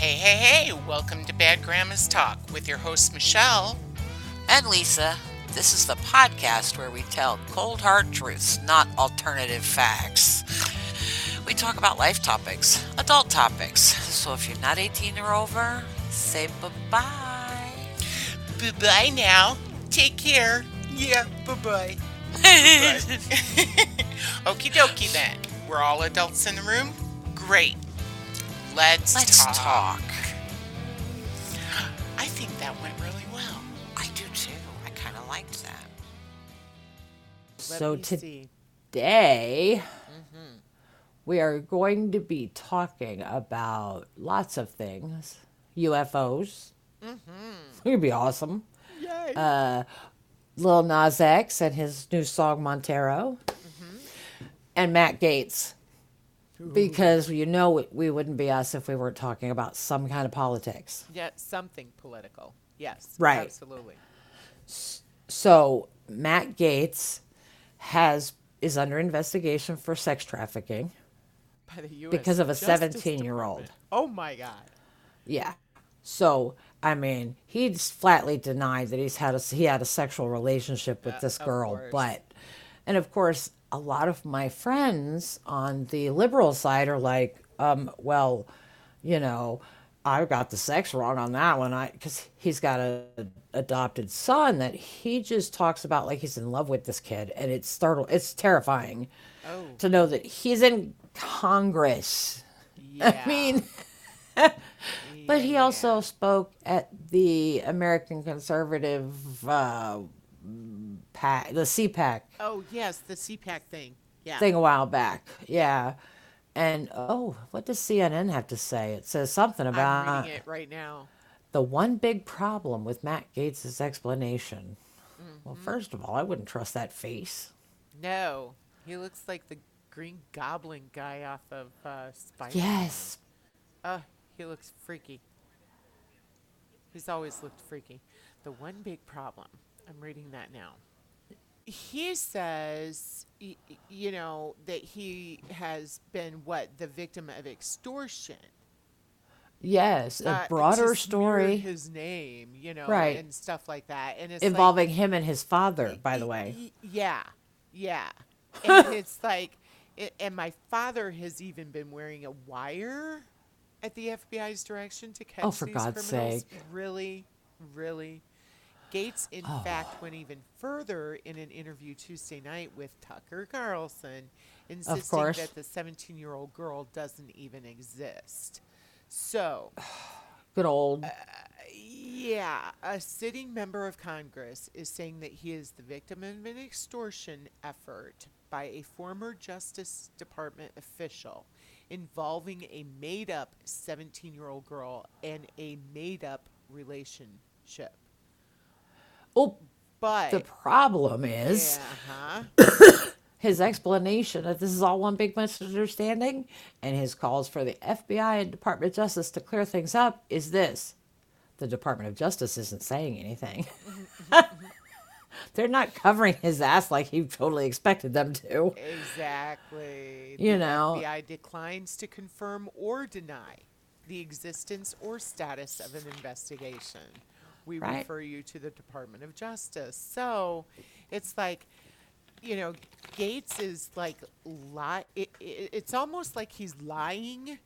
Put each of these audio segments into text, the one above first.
Hey, hey, hey, welcome to Bad Grandma's Talk with your host, Michelle. And Lisa, this is the podcast where we tell cold hard truths, not alternative facts. We talk about life topics, adult topics. So if you're not 18 or over, say bye bye. Bye bye now. Take care. Yeah, bye bye. Okie dokie then. We're all adults in the room? Great. Let's, Let's talk. talk. I think that went really well. I do too. I kind of liked that. So me to- see. Today, Mm-hmm. we are going to be talking about lots of things. UFOs. Mm-hmm. It's going to be awesome. Yay. Uh, Lil Nas X and his new song Montero. Mm-hmm. And Matt Gaetz. Because you know we wouldn't be us if we weren't talking about some kind of politics. yeah, something political. Yes. Right. Absolutely. So Matt Gaetz has is under investigation for sex trafficking. By the U.S. Because of a Justice 17-year-old. Oh my God. Yeah. So I mean, he's flatly denied that he's had a he had a sexual relationship with this girl, but and of course, a lot of my friends on the liberal side are like, um, well, you know, I got the sex wrong on that one. I because he's got a adopted son that he just talks about like he's in love with this kid, and it's startle, it's terrifying Oh. to know that he's in Congress. Yeah. I mean. But he also spoke at the American Conservative uh, pack, the CPAC Oh yes, the CPAC thing. Yeah. thing a while back. Yeah. And oh, what does CNN have to say? It says something about I'm reading it right now. the one big problem with Matt Gaetz' explanation. Well, Mm-hmm. first of all, I wouldn't trust that face. No, he looks like the Green Goblin guy off of uh, Spider. Yes. Uh, he looks freaky. He's always looked freaky. The one big problem, I'm reading that now. He says, you know, that he has been what? The victim of extortion. Yes. uh, A broader to story His name, you know, Right. and stuff like that. And it's like- involving him and his father, by the way. Yeah, yeah. And it's like, it, and my father has even been wearing a wire at the FBI's direction to catch Oh, for these God's criminals. sake. Really, really. Gaetz, in Oh. fact, went even further in an interview Tuesday night with Tucker Carlson, insisting that the 17 year old girl doesn't even exist. So, Good old. Uh, yeah, a sitting member of Congress is saying that he is the victim of an extortion effort by a former Justice Department official involving a made up 17 year old girl and a made up relationship. Oh, But, the problem is. yeah, huh? his explanation that this is all one big misunderstanding and his calls for the FBI and Department of Justice to clear things up is this. The Department of Justice isn't saying anything. They're not covering his ass like he totally expected them to. Exactly. You know The know. FBI declines to confirm or deny the existence or status of an investigation. We Right. refer you to the Department of Justice. So it's like, you know, Gaetz is like lie. It, it, it's almost like he's lying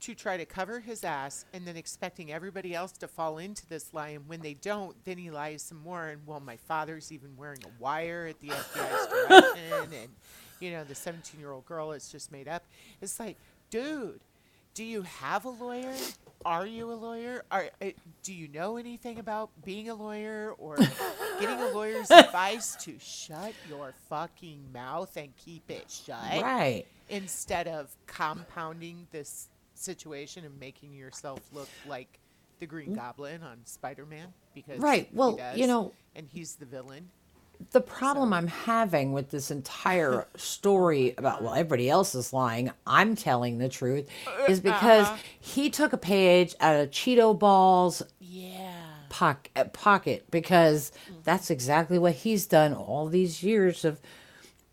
to try to cover his ass and then expecting everybody else to fall into this lie. And when they don't, then he lies some more. And well, my father's even wearing a wire at the FBI's direction. And, you know, the 17 year old girl is just made up. It's like, dude, do you have a lawyer? Are you a lawyer? Are, uh, do you know anything about being a lawyer or getting a lawyer's advice to shut your fucking mouth and keep it shut? Right. instead of compounding this situation and making yourself look like the Green Goblin on Spider-Man because Right. he Well, you know- and he's the villain. The problem I'm having with this entire story about, well, everybody else is lying, I'm telling the truth, uh, is because uh-huh. he took a page out of Cheeto Ball's Yeah. pock- uh, pocket because mm. that's exactly what he's done all these years of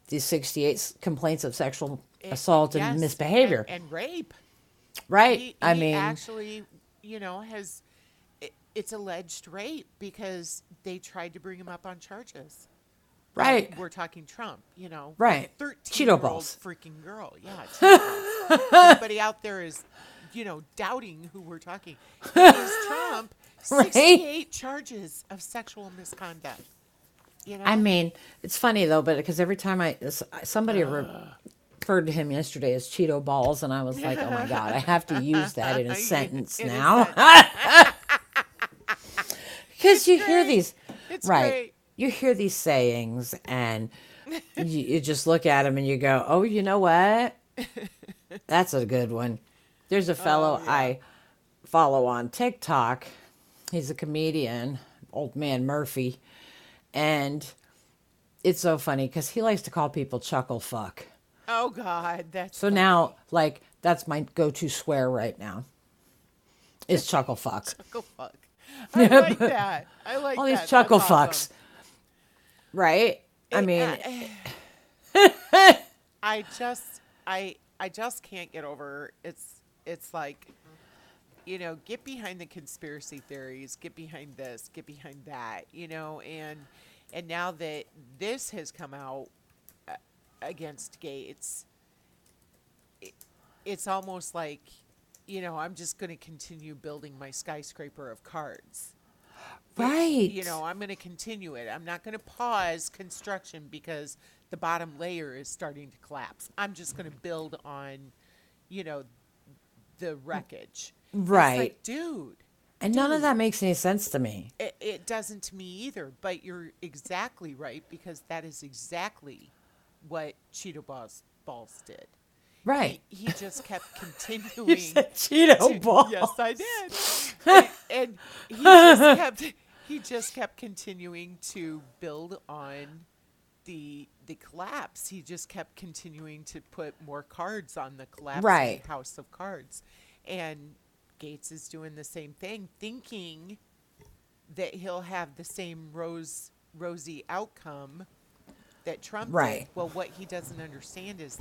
these 68 complaints of sexual eh, assault and misbehavior. and, and rape. right. He, I he mean, actually you know, has it's alleged rape because they tried to bring him up on charges. Right. We're talking Trump, you know. Right. Thirteen Cheeto balls. freaking girl. Yeah. Everybody out there is, you know, doubting who we're talking. It is Trump. Right. Sixty-eight charges of sexual misconduct. You know. I mean, it's funny though, but because every time I somebody re- ah. referred to him yesterday as Cheeto balls, and I was like, oh my god, I have to use that in a sentence now. Because you hear these, It's right? great. You hear these sayings, and you, you just look at them and you go, oh, you know what? That's a good one. There's a oh, fellow I follow on TikTok. He's a comedian, old man Murphy, and it's so funny because he likes to call people chuckle fuck. Oh God, that's So now, like, that's my go-to swear right now. Is chuckle fuck. chuckle fuck. I like that. I like All that. these That's chuckle awesome. Right? I mean, I- I just I I just can't get over it's it's like you know get behind the conspiracy theories get behind this get behind that you know and and now that this has come out uh, against Gaetz it, it's almost like you know I'm just going to continue building my skyscraper of cards right? you know, I'm going to continue it. I'm not going to pause construction because the bottom layer is starting to collapse. I'm just going to build on, you know, the wreckage. Right. like, dude, and none of that makes any sense to me. it, it doesn't to me either. But you're exactly right because that is exactly what Cheeto Balls, Balls did. Right? He, he just kept continuing. You said Cheeto to- balls. Yes, I did. and, and he just kept he just kept continuing to build on the the collapse. He just kept continuing to put more cards on the collapse Right. house of cards. And Gaetz is doing the same thing, thinking that he'll have the same rose rosy outcome that Trump did. Well, what he doesn't understand is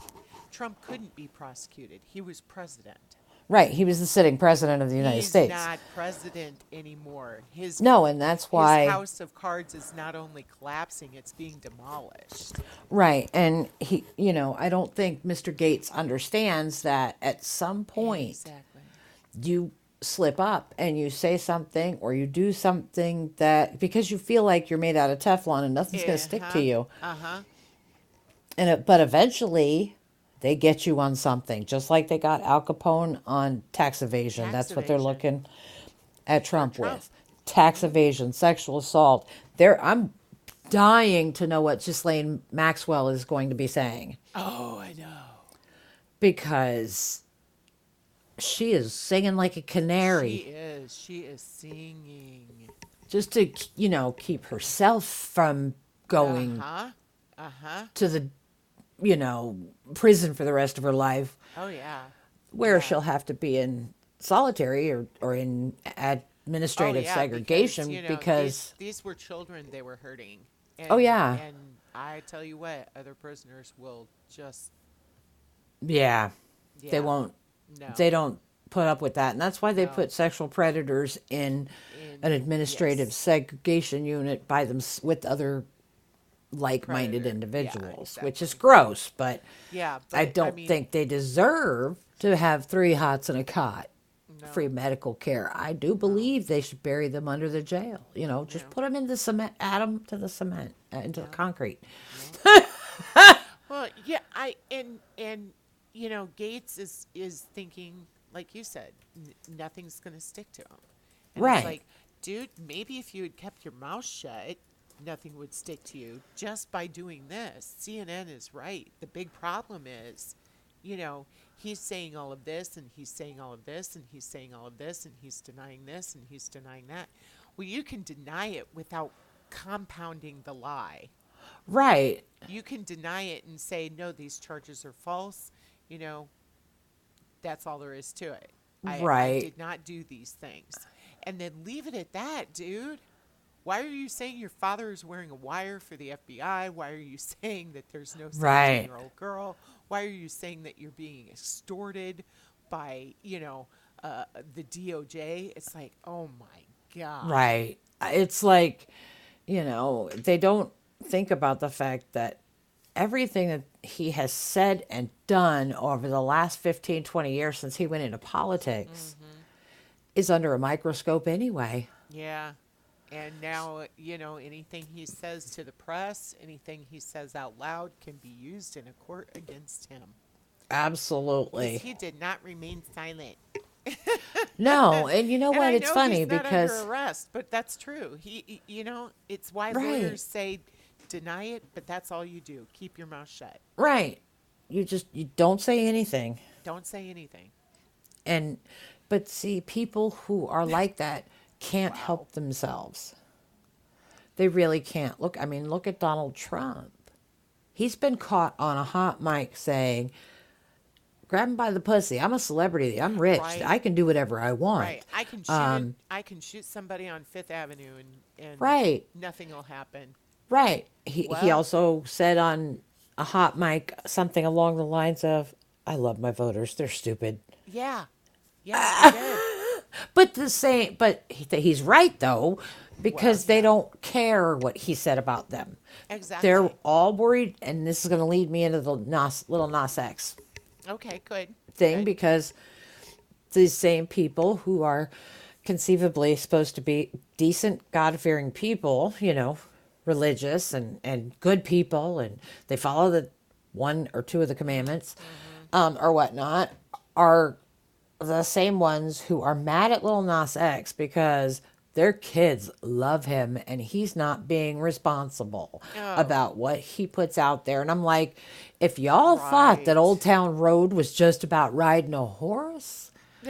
Trump couldn't be prosecuted. He was president. Right? He was the sitting president of the United He's States. He's not president anymore. His No, and that's why. his house of cards is not only collapsing; it's being demolished. Right. And he, you know, I don't think Mr. Gaetz understands that at some point Exactly. you slip up and you say something or you do something that because you feel like you're made out of Teflon and nothing's going to stick to you. Uh huh. And it, but eventually they get you on something, just like they got Al Capone on tax evasion. Tax That's what they're evasion. looking at Trump, Trump. with. Tax evasion, sexual assault. There I'm dying to know what Ghislaine Maxwell is going to be saying. Oh, I know. because she is singing like a canary. She is. She is singing. just to you know keep herself from going Uh huh. Uh huh. to the you know prison for the rest of her life Oh yeah. where she'll have to be in solitary or, or in administrative oh, yeah, segregation because, because, you know, these, these were children they were hurting. And, Oh, yeah. And I tell you what, other prisoners will just yeah, yeah, they won't No. they don't put up with that and that's why they No. put sexual predators in In- an administrative yes. segregation unit by them with other like-minded Predator. Yeah, individuals which is gross but Yeah. But, I don't mean, think they deserve to have three hots and a cot. No. Free medical care. I do believe they should bury them under the jail. You know, just put them in the cement, add them to the cement, uh, into the concrete. Well, yeah, I and and you know Gaetz is is thinking like you said, n- nothing's going to stick to him. And Right. It's like, dude, maybe if you had kept your mouth shut, nothing would stick to you just by doing this. CNN is right. The big problem is, you know, he's saying all of this and he's saying all of this and he's saying all of this and he's denying this and he's denying that. Well, you can deny it without compounding the lie Right. you can deny it and say no these charges are false you know that's all there is to it I, I Right. did not do these things and then leave it at that dude why are you saying your father is wearing a wire for the fbi why are you saying that there's no 17 Right. year old girl why are you saying that you're being extorted by you know uh, the DOJ. It's like, oh my god. Right. It's like, you know, they don't think about the fact that everything that he has said and done over the last 15, 20 years since he went into politics is under a microscope anyway. Yeah. And now, you know, anything he says to the press, anything he says out loud can be used in a court against him. Absolutely. He did not remain silent. No, and you know And what? I It's know funny because under arrest, but that's true. He, he- you know, it's why Right. lawyers say deny it, but that's all you do. Keep your mouth shut. right, you just you don't say anything. Don't say anything. And but see, people who are like that can't help themselves. They really can't. Look, I mean, look at Donald Trump. He's been caught on a hot mic saying, "Grab him by the pussy. I'm a celebrity. I'm rich. Right. I can do whatever I want." Right. I can shoot. Um, I can shoot somebody on Fifth Avenue, and and Right. nothing will happen. Right. He he also said on a hot mic something along the lines of, "I love my voters. They're stupid." Yeah. Yeah. But the same, but he, he's right though, because they don't care what he said about them. Exactly. They're all worried, and this is going to lead me into the Nas, little Nas X Okay. Good. thing Good. because these same people who are conceivably supposed to be decent, God fearing people, you know, religious and, and good people, and they follow the one or two of the commandments um, or whatnot, are the same ones who are mad at Lil Nas X because their kids love him and he's not being responsible Oh. about what he puts out there. And I'm like, if y'all thought that Old Town Road was just about riding a horse,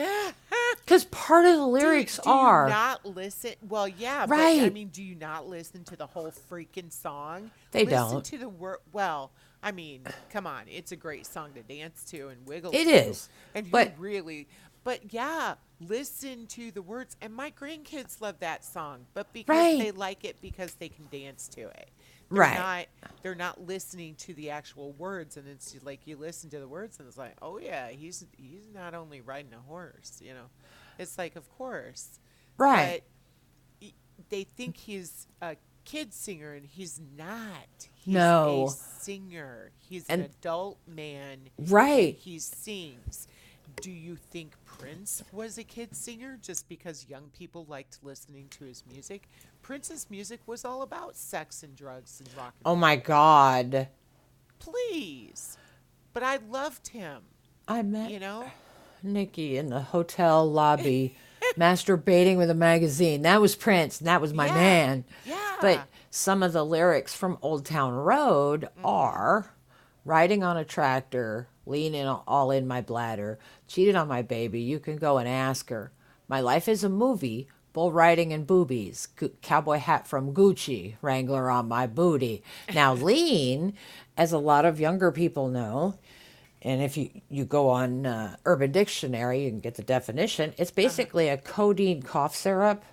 because part of the lyrics do you are not listen. Well, yeah, But, I mean, do you not listen to the whole freaking song? They listen don't. to the word. Well, I mean, come on, it's a great song to dance to and wiggle. It to. is, and but- really. But yeah, listen to the words. And my grandkids love that song, but because Right. they like it because they can dance to it. They're Right. Not, they're not listening to the actual words, and it's like you listen to the words, and it's like, oh yeah, he's he's not only riding a horse, you know. It's like, of course, right. but they think he's a kid singer, and he's not. He's No. a singer. He's an adult man. Right. He sings. Do you think Prince was a kid singer just because young people liked listening to his music? Prince's music was all about sex and drugs and rock and Oh my God. Please. But I loved him, I met you know? Nikki in the hotel lobby masturbating with a magazine. That was Prince, and that was my Yeah. man. Yeah. But some of the lyrics from Old Town Road mm-hmm. are riding on a tractor, leaning all in my bladder, cheated on my baby. You can go and ask her. My life is a movie. Bull riding and boobies, cowboy hat from Gucci, Wrangler on my booty. Now, lean, as a lot of younger people know, and if you, you go on uh, Urban Dictionary, you can get the definition. It's basically a codeine cough syrup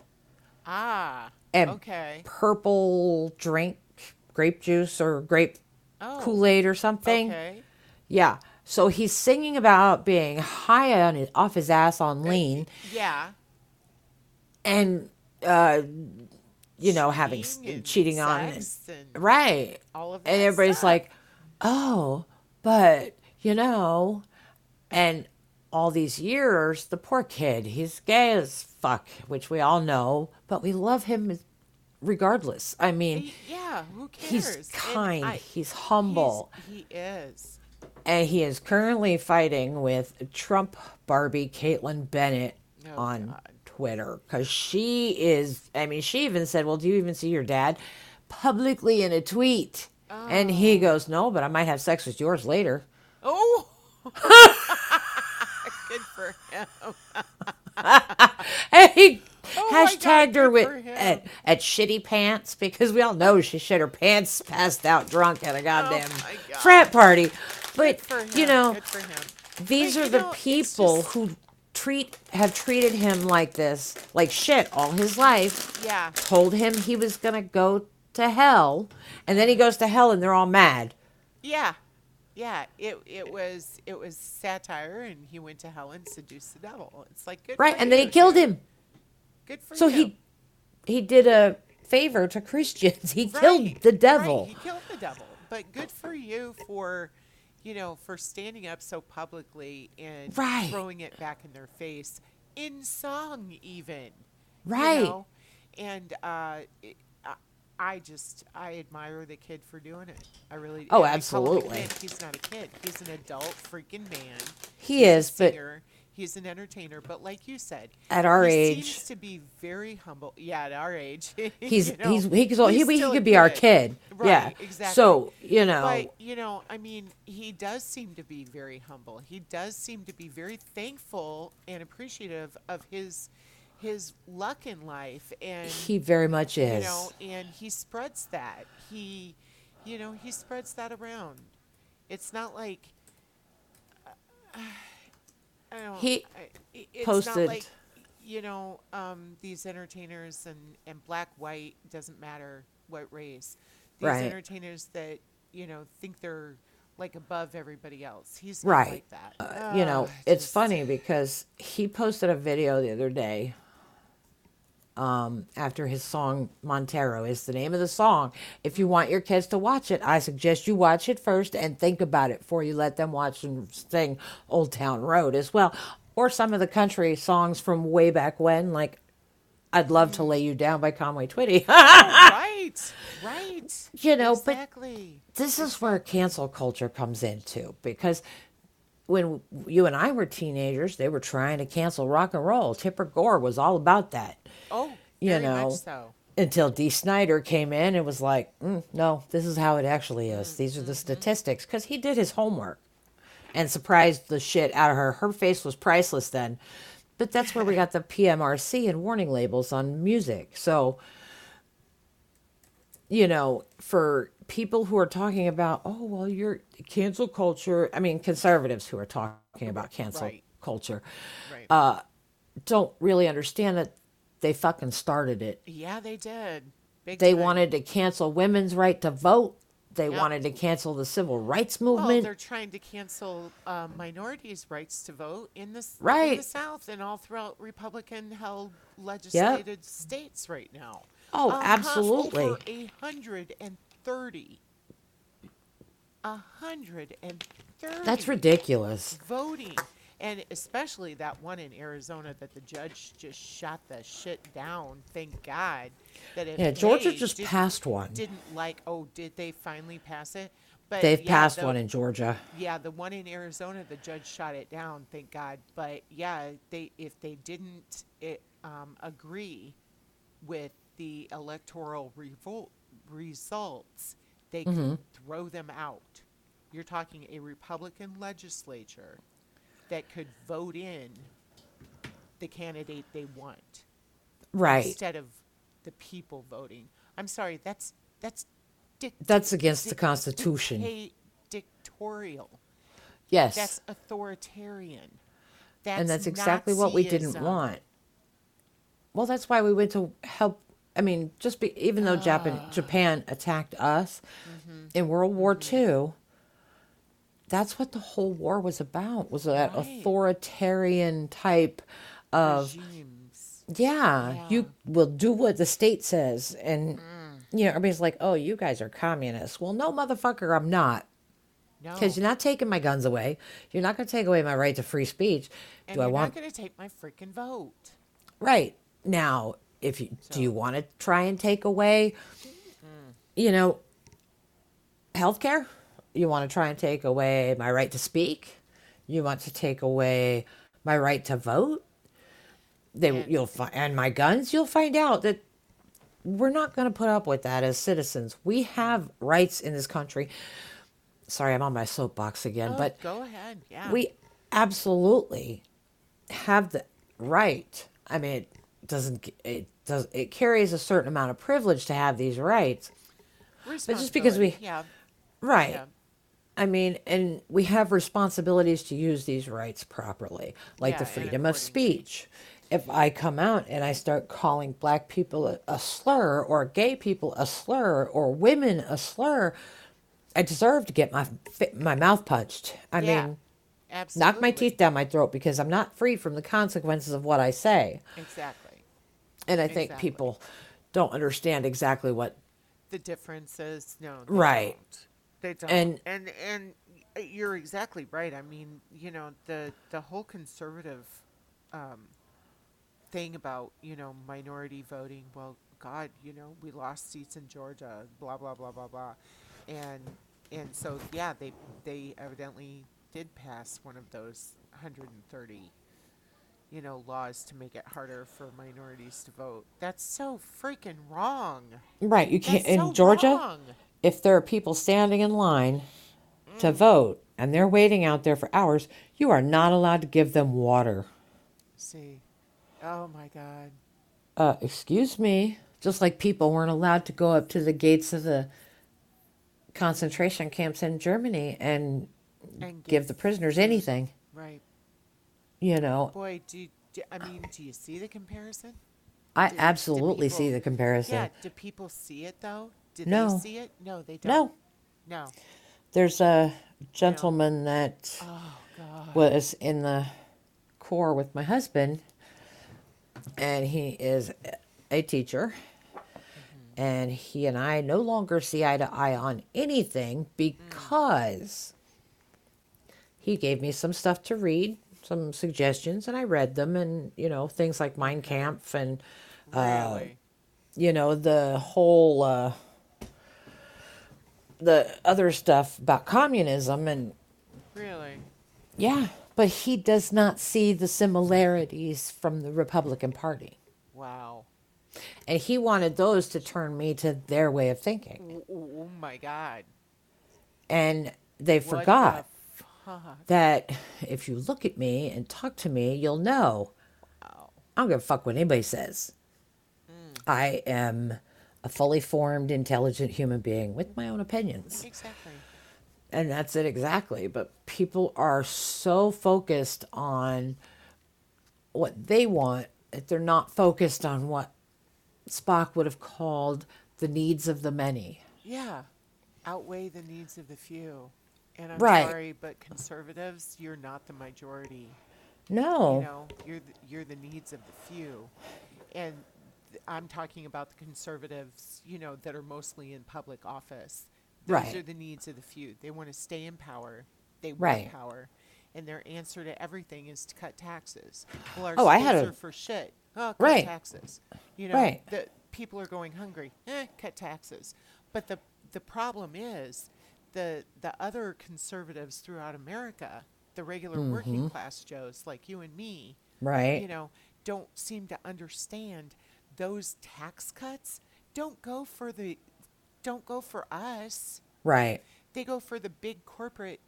Ah. and okay. purple drink, grape juice or grape Oh. Kool Aid or something. Okay. Yeah. So he's singing about being high on his, off his ass on lean Yeah. and, uh, you know, having Cheating and cheating on. sex and Right. all of that And everybody's stuff. like, oh, but, you know, and all these years, the poor kid, he's gay as fuck, which we all know, but we love him regardless. I mean, Yeah, who cares? he's kind, I- he's humble, he's- he is. And he is currently fighting with Trump Barbie Kaitlin Bennett Oh, on God. Twitter because she is. I mean, she even said, "Well, do you even see your dad publicly in a tweet?" And he oh. goes, "No, but I might have sex with yours later." Oh. Good for him. And he Oh my God, hashtagged her with at, at shitty pants because we all know she shit her pants, passed out drunk at a oh, goddamn Oh frat party. But Good for him. you know, Good for him. these But, are the know, people just- who treat have treated him like this, like shit all his life. Yeah. Told him he was gonna go to hell, and then he goes to hell, and they're all mad. Yeah. yeah, it it was it was satire, and he went to hell and seduced the devil. It's like good, Right, and then he killed him. Good for you So you. he he did a favor to Christians. He Right, killed the right, devil. He killed the devil. But good for you for, you know, for standing up so publicly and Right. throwing it back in their face in song, even. you Right. know? And uh, it, I, just I admire the kid for doing it. I really. Oh, and I call him a absolutely. He's not a kid. He's an adult freaking man. He He's is, but. He's an entertainer, but like you said, At our he age- seems to be very humble. Yeah, at our age, he's you know, he's he could he, he could be our kid. Right, yeah. exactly. So, you know, But you know, I mean, he does seem to be very humble. He does seem to be very thankful and appreciative of his his luck in life, and he very much is. you know, and he spreads that. He, you know, he spreads that around. It's not like. Don't, He I- i- it's posted- not like you know um, these entertainers and and black white doesn't matter what race these Right. entertainers that you know think they're like above everybody else he's not right. like that Uh, you know, it's just- funny because he posted a video the other day um, after his song Montero is the name of the song. If you want your kids to watch it, I suggest you watch it first and think about it before you let them watch and sing Old Town Road as well. Or some of the country songs from way back when, like I'd Love to Lay You Down by Conway Twitty. right right You know, but- exactly this is where cancel culture comes into because when you and I were teenagers, they were trying to cancel rock and roll. Tipper Gore was all about that oh you know, so until Dee Snider came in and was like, mm, no, this is how it actually is. These are the statistics because he did his homework and surprised the shit out of her. Her face was priceless then. But that's where we got the PMRC and warning labels on music. So, you know, for people who are talking about, oh, well, you're cancel culture, I mean, conservatives who are talking about cancel Right. culture right uh, don't really understand that they fucking started it. yeah they did Big They time. wanted to cancel women's right to vote. They Yep. wanted to cancel the civil rights Well, movement. they're trying to cancel uh, minorities' rights to vote in the s- in Right. the South and all throughout Republican-held legislated states right now. Oh, absolutely. Over a hundred and thirty. A hundred and thirty. That's ridiculous. Voting, and especially that one in Arizona that the judge just shot the shit down. Thank God that if Yeah, Georgia just passed one. Didn't like. Oh, did they finally pass it? But They've yeah, passed the- one in Georgia. yeah, the one in Arizona, the judge shot it down, thank God. But yeah, they if they didn't it, um, agree with the electoral revolt results, they Mm-hmm. could throw them out. You're talking a Republican legislature that could vote in the candidate they want Right. instead of the people voting. I'm sorry, that's that's dic- That's against the Constitution. dicta- dictatorial. Yes. That's authoritarian. That's and that's exactly what we didn't want. Well, that's why we went to help. I mean, just be, even though Japan Ah. Japan attacked us Mm-hmm. in World War II, that's what the whole war was about. Was that Right. authoritarian type of Regimes. yeah, Yeah. you will do what the state says, and Mm. you know everybody's like, oh, you guys are communists. Well, no, motherfucker, I'm not. No. Because you're not taking my guns away. You're not going to take away my right to free speech. and do I you're want not going to take my freaking vote. Right. Now, if you do you want to try and take away you know healthcare? You want to try and take away my right to speak? You want to take away my right to vote? They And- you'll find and my guns, you'll find out that we're not going to put up with that as citizens. We have rights in this country. Sorry, I'm on my soapbox again, Oh, but go ahead. Yeah. we absolutely have the right. I mean, doesn't it does it carries a certain amount of privilege to have these rights, But just because we- yeah. right? Yeah. I mean, and we have responsibilities to use these rights properly, like the Yeah, and freedom of speech. If I come out and I start calling black people a, a slur, or gay people a slur, or women a slur, I deserve to get my my mouth punched. I Yeah, mean, Absolutely. knock my teeth down my throat because I'm not free from the consequences of what I say. Exactly. And I think Exactly. people don't understand exactly what The differences, no. they Right. don't. They don't. And- and and you're exactly right. I mean, you know, the the whole conservative um, thing about you know minority voting. Well, God, you know, we lost seats in Georgia. Blah blah blah blah blah, and and so yeah, they they evidently did pass one of those 130 you know laws to make it harder for minorities to vote. That's so freaking wrong. right. You can't That's in so Georgia. wrong. If there are people standing in line Mm. to vote and they're waiting out there for hours, you are not allowed to give them water. See, oh my God. Uh, excuse me. Just like people weren't allowed to go up to the gates of the concentration camps in Germany and And give the prisoners anything. right, You know, boy. Do, you, do I mean? Do you see the comparison? I do- do absolutely see people- the comparison. Yeah. Do people see it though? Did No. they see it? No, they don't. No. There's a gentleman that Oh God. was in the Corps with my husband, and he is a teacher. Mm-hmm. And he and I no longer see eye to eye on anything mm. because he gave me some stuff to read, some suggestions, and I read them, and you know things like Mein Kampf and uh, Really? you know the whole uh, the other stuff about communism and really? yeah, but he does not see the similarities from the Republican Party. Wow. And he wanted those to turn me to their way of thinking. Oh, oh my God. And they What forgot? That if you look at me and talk to me, you'll know Wow. I don't give a fuck what anybody says. Mm. I am a fully formed, intelligent human being with my own opinions. Exactly. And that's it exactly. But people are so focused on what they want that they're not focused on what Spock would have called the needs of the many. Yeah. Outweigh the needs of the few. And I'm Right. sorry, but conservatives, you're not the majority. No. You know, you're the, you're the needs of the few, and th- I'm talking about the conservatives. You know, that are mostly in public office. Those Right. are the needs of the few. They want to stay in power. They want Right. power, and their answer to everything is to cut taxes. Well, our Oh, I had a- are for shit. Oh, cut Right. taxes. You know, Right. the people are going hungry. Eh, cut taxes. But the the problem is the the other conservatives throughout America, the regular mm-hmm. working class Joes like you and me, Right. you know, don't seem to understand those tax cuts don't go for the don't go for us. Right. They go for the big corporate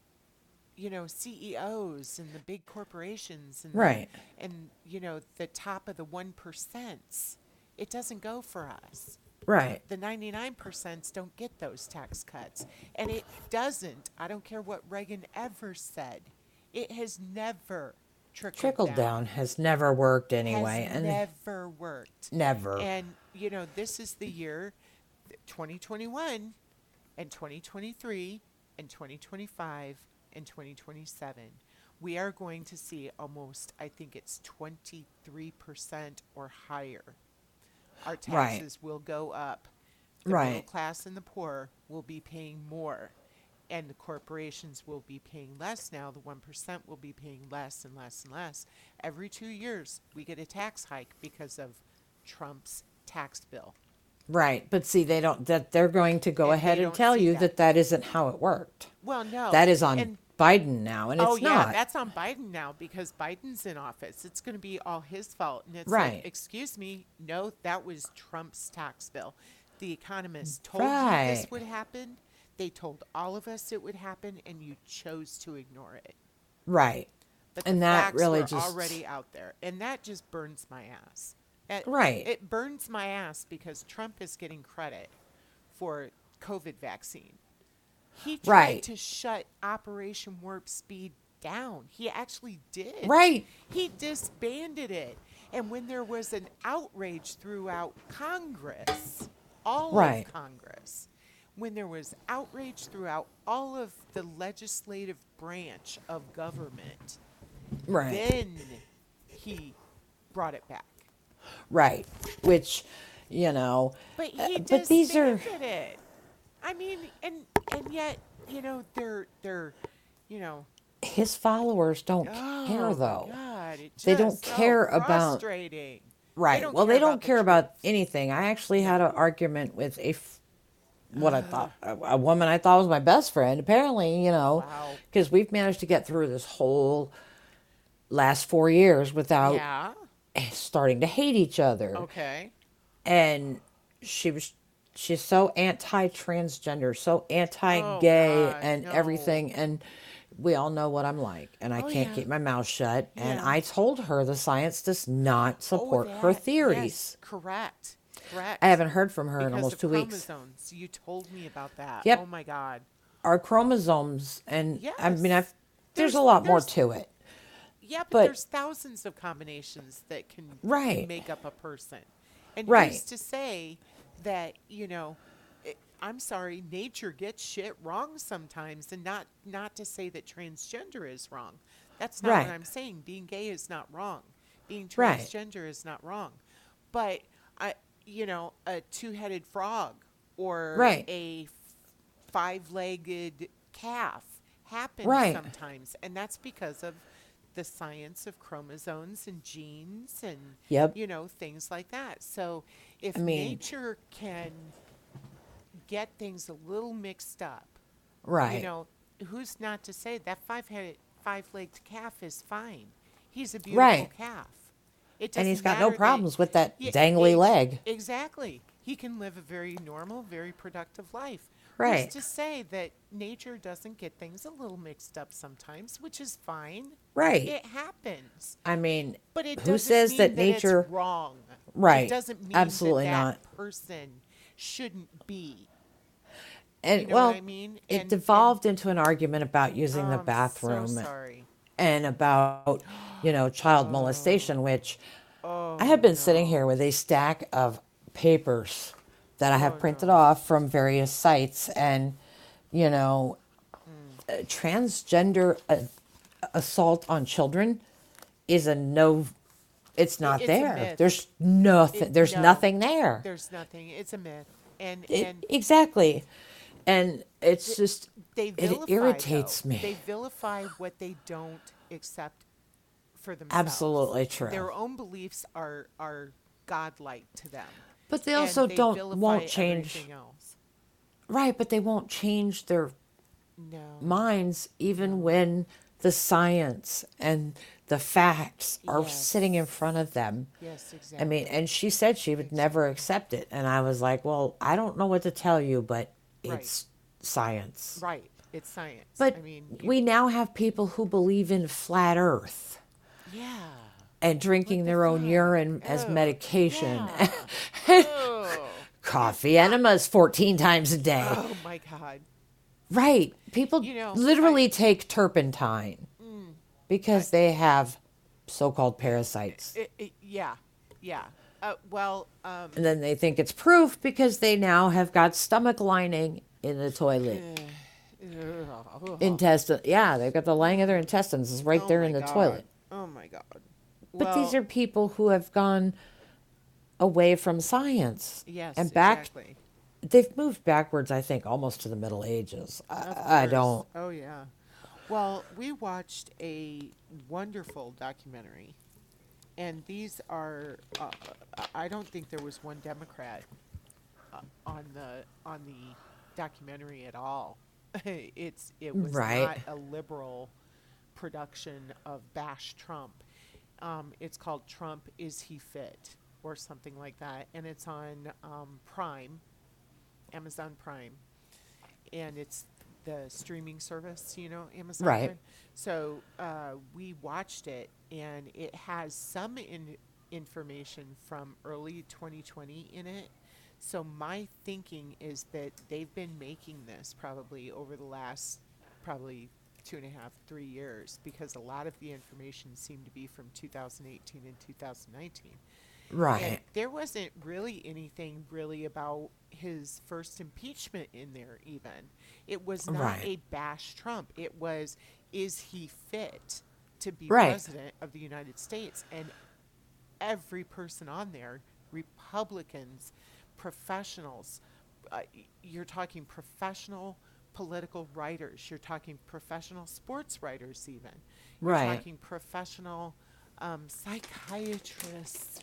you know CEOs and the big corporations and the- Right. and you know the top of the 1%. It doesn't go for us Right. the 99% don't get those tax cuts. And it doesn't. I don't care what Reagan ever said. It has never trickled, Trickle down has never worked anyway. Has and never worked. never. And, you know, this is the year 2021 and 2023 and 2025 and 2027. We are going to see almost, I think it's 23% or higher. Our Right. taxes will go up. The middle class and the poor will be paying more. And the corporations will be paying less now. The 1% will be paying less and less and less. Every two years, we get a tax hike because of Trump's tax bill. right. But see, they don't, that they're going to go And ahead and tell you that. that that isn't how it worked. Well, no. that is on and Biden now, and oh, it's oh yeah, not. that's on Biden now because Biden's in office. It's going to be all his fault, and it's Right. like, excuse me, no, that was Trump's tax bill. The economists told you this would happen. They told all of us it would happen, and you chose to ignore it. right. But And that facts really just- already out there, and that just burns my ass. It, Right. It burns my ass because Trump is getting credit for COVID vaccine. He tried Right. to shut Operation Warp Speed down. He actually did. Right. He disbanded it. And when there was an outrage throughout Congress, all Right. of Congress, when there was outrage throughout all of the legislative branch of government, Right. then he brought it back. right. Which, you know, But he uh, but these are disbanded it. I mean, and and yet, you know, they're they're, you know, his followers don't oh care though. God, They don't so oh, care about- frustrating. Right. don't well, they don't the care about anything. I actually had an argument with a what I thought, a, a woman I thought was my best friend. Apparently, you know, Wow. because we've managed to get through this whole last four years without Yeah. Eh, starting to hate each other. Okay. And she was, she's so anti-transgender, so anti-gay, Oh, and no. everything. And we all know what I'm like, and I Oh, can't yeah. keep my mouth shut. And I told her the science does not Oh, support her theories. yes, correct. Correct. I haven't heard from her in almost two weeks. You told me about that. Yep. Oh my God. Our chromosomes, and I mean, I've, there's, There's- a lot more to it. Yeah, but, But- there's thousands of combinations that can Right. make up a person. And Right. who's to say that, you know, it, I'm sorry, nature gets shit wrong sometimes and not not to say that transgender is wrong. That's not Right. what I'm saying. Being gay is not wrong. Being Right. transgender is not wrong. But I you know, a two-headed frog or Right. a f- five-legged calf happens Right. sometimes and that's because of the science of chromosomes and genes and Yep. you know things like that so if I mean- nature can get things a little mixed up Right. you know who's not to say that five-headed five-legged calf is fine he's a beautiful Right. calf it and he's got no matter that- problems with that Yeah, dangly ex- leg. Exactly. He can live a very normal, very productive life. Right. Who's to say that nature doesn't get things a little mixed up sometimes, which is fine. Right. It happens. I mean, But it who doesn't says mean that that nature? it's wrong. Right. It doesn't mean Absolutely that, that not. person shouldn't be. and you know well, I mean? it And- devolved into an argument about using Oh, the I'm bathroom So sorry. and about, you know, child molestation, which Oh, I have been sitting here with a stack of papers that I Oh, have printed off from various sites, and you know, uh, transgender uh, assault on children is a no. It's not it's there. There's nothing. It- there's no. nothing there. There's nothing. It's a myth. And It- and exactly, and it's just they vilify, it irritates though. me. They vilify what they don't accept for themselves. Absolutely true. Their own beliefs are are godlike to them. But they also they don't won't change right. But they won't change their No. minds even when the science and the facts are Yes. sitting in front of them. Yes, exactly. I mean, and she said she would never accept it. And I was like, well, I don't know what to tell you, but Right. it's science. right. It's science. But I mean, we now have people who believe in flat earth yeah. and drinking their own urine oh, as medication. oh, Coffee enemas 14 times a day. oh my God. Right. People You know, literally take turpentine. Because they have so called parasites. It, it, yeah. Yeah. Uh, well, um, And then they think it's proof because they now have got stomach lining in the toilet. Intestine. Yeah, they've got the lining of their intestines is right oh there in the God. toilet. Oh my God. But these are people who have gone away from science. yes, And back, exactly. they've moved backwards, I think, almost to the Middle Ages. I, I don't. Oh yeah. Well, we watched a wonderful documentary, and these are. Uh, I don't think there was one Democrat uh, on the on the documentary at all. it's it was Right. not a liberal production of Bash Trump. Um, it's called Trump Is He Fit or something like that, and it's on um, Prime, Amazon Prime and it's the streaming service, you know, Amazon. Right. Prime. So uh, we watched it, and it has some in- information from early 2020 in it. So my thinking is that they've been making this probably over the last probably two and a half, three years, because a lot of the information seemed to be from 2018 and 2019. And Right. there wasn't really anything really about his first impeachment in there, even. It was not Right. a bash Trump. It was, is he fit to be Right. president of the United States? And every person on there, Republicans, professionals, uh, you're talking professional political writers, you're talking professional sports writers, even. You're Right. talking professional um, psychiatrists.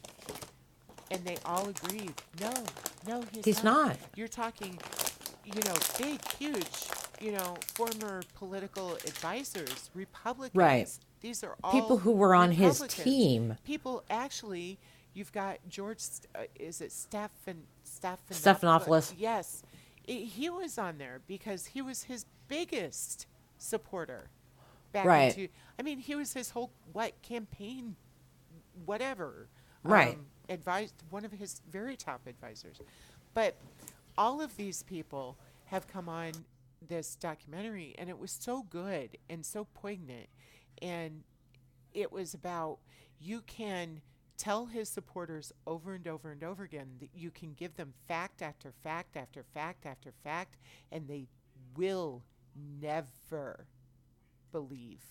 And they all agreed, no, no, he's, He's not. You're talking, you know, big, huge, you know, former political advisors, Republicans. Right. These are all People who were on his team. People actually, you've got George, uh, is it Stephan, Stephan Stephanopoulos. Yes, I he was on there because he was his biggest supporter. Back Right. into, I mean, he was his whole what campaign, whatever. Right. Um, advised one of his very top advisors, but all of these people have come on this documentary, and it was so good and so poignant, and it was about you can tell his supporters over and over and over again that you can give them fact after fact after fact after fact and they will never believe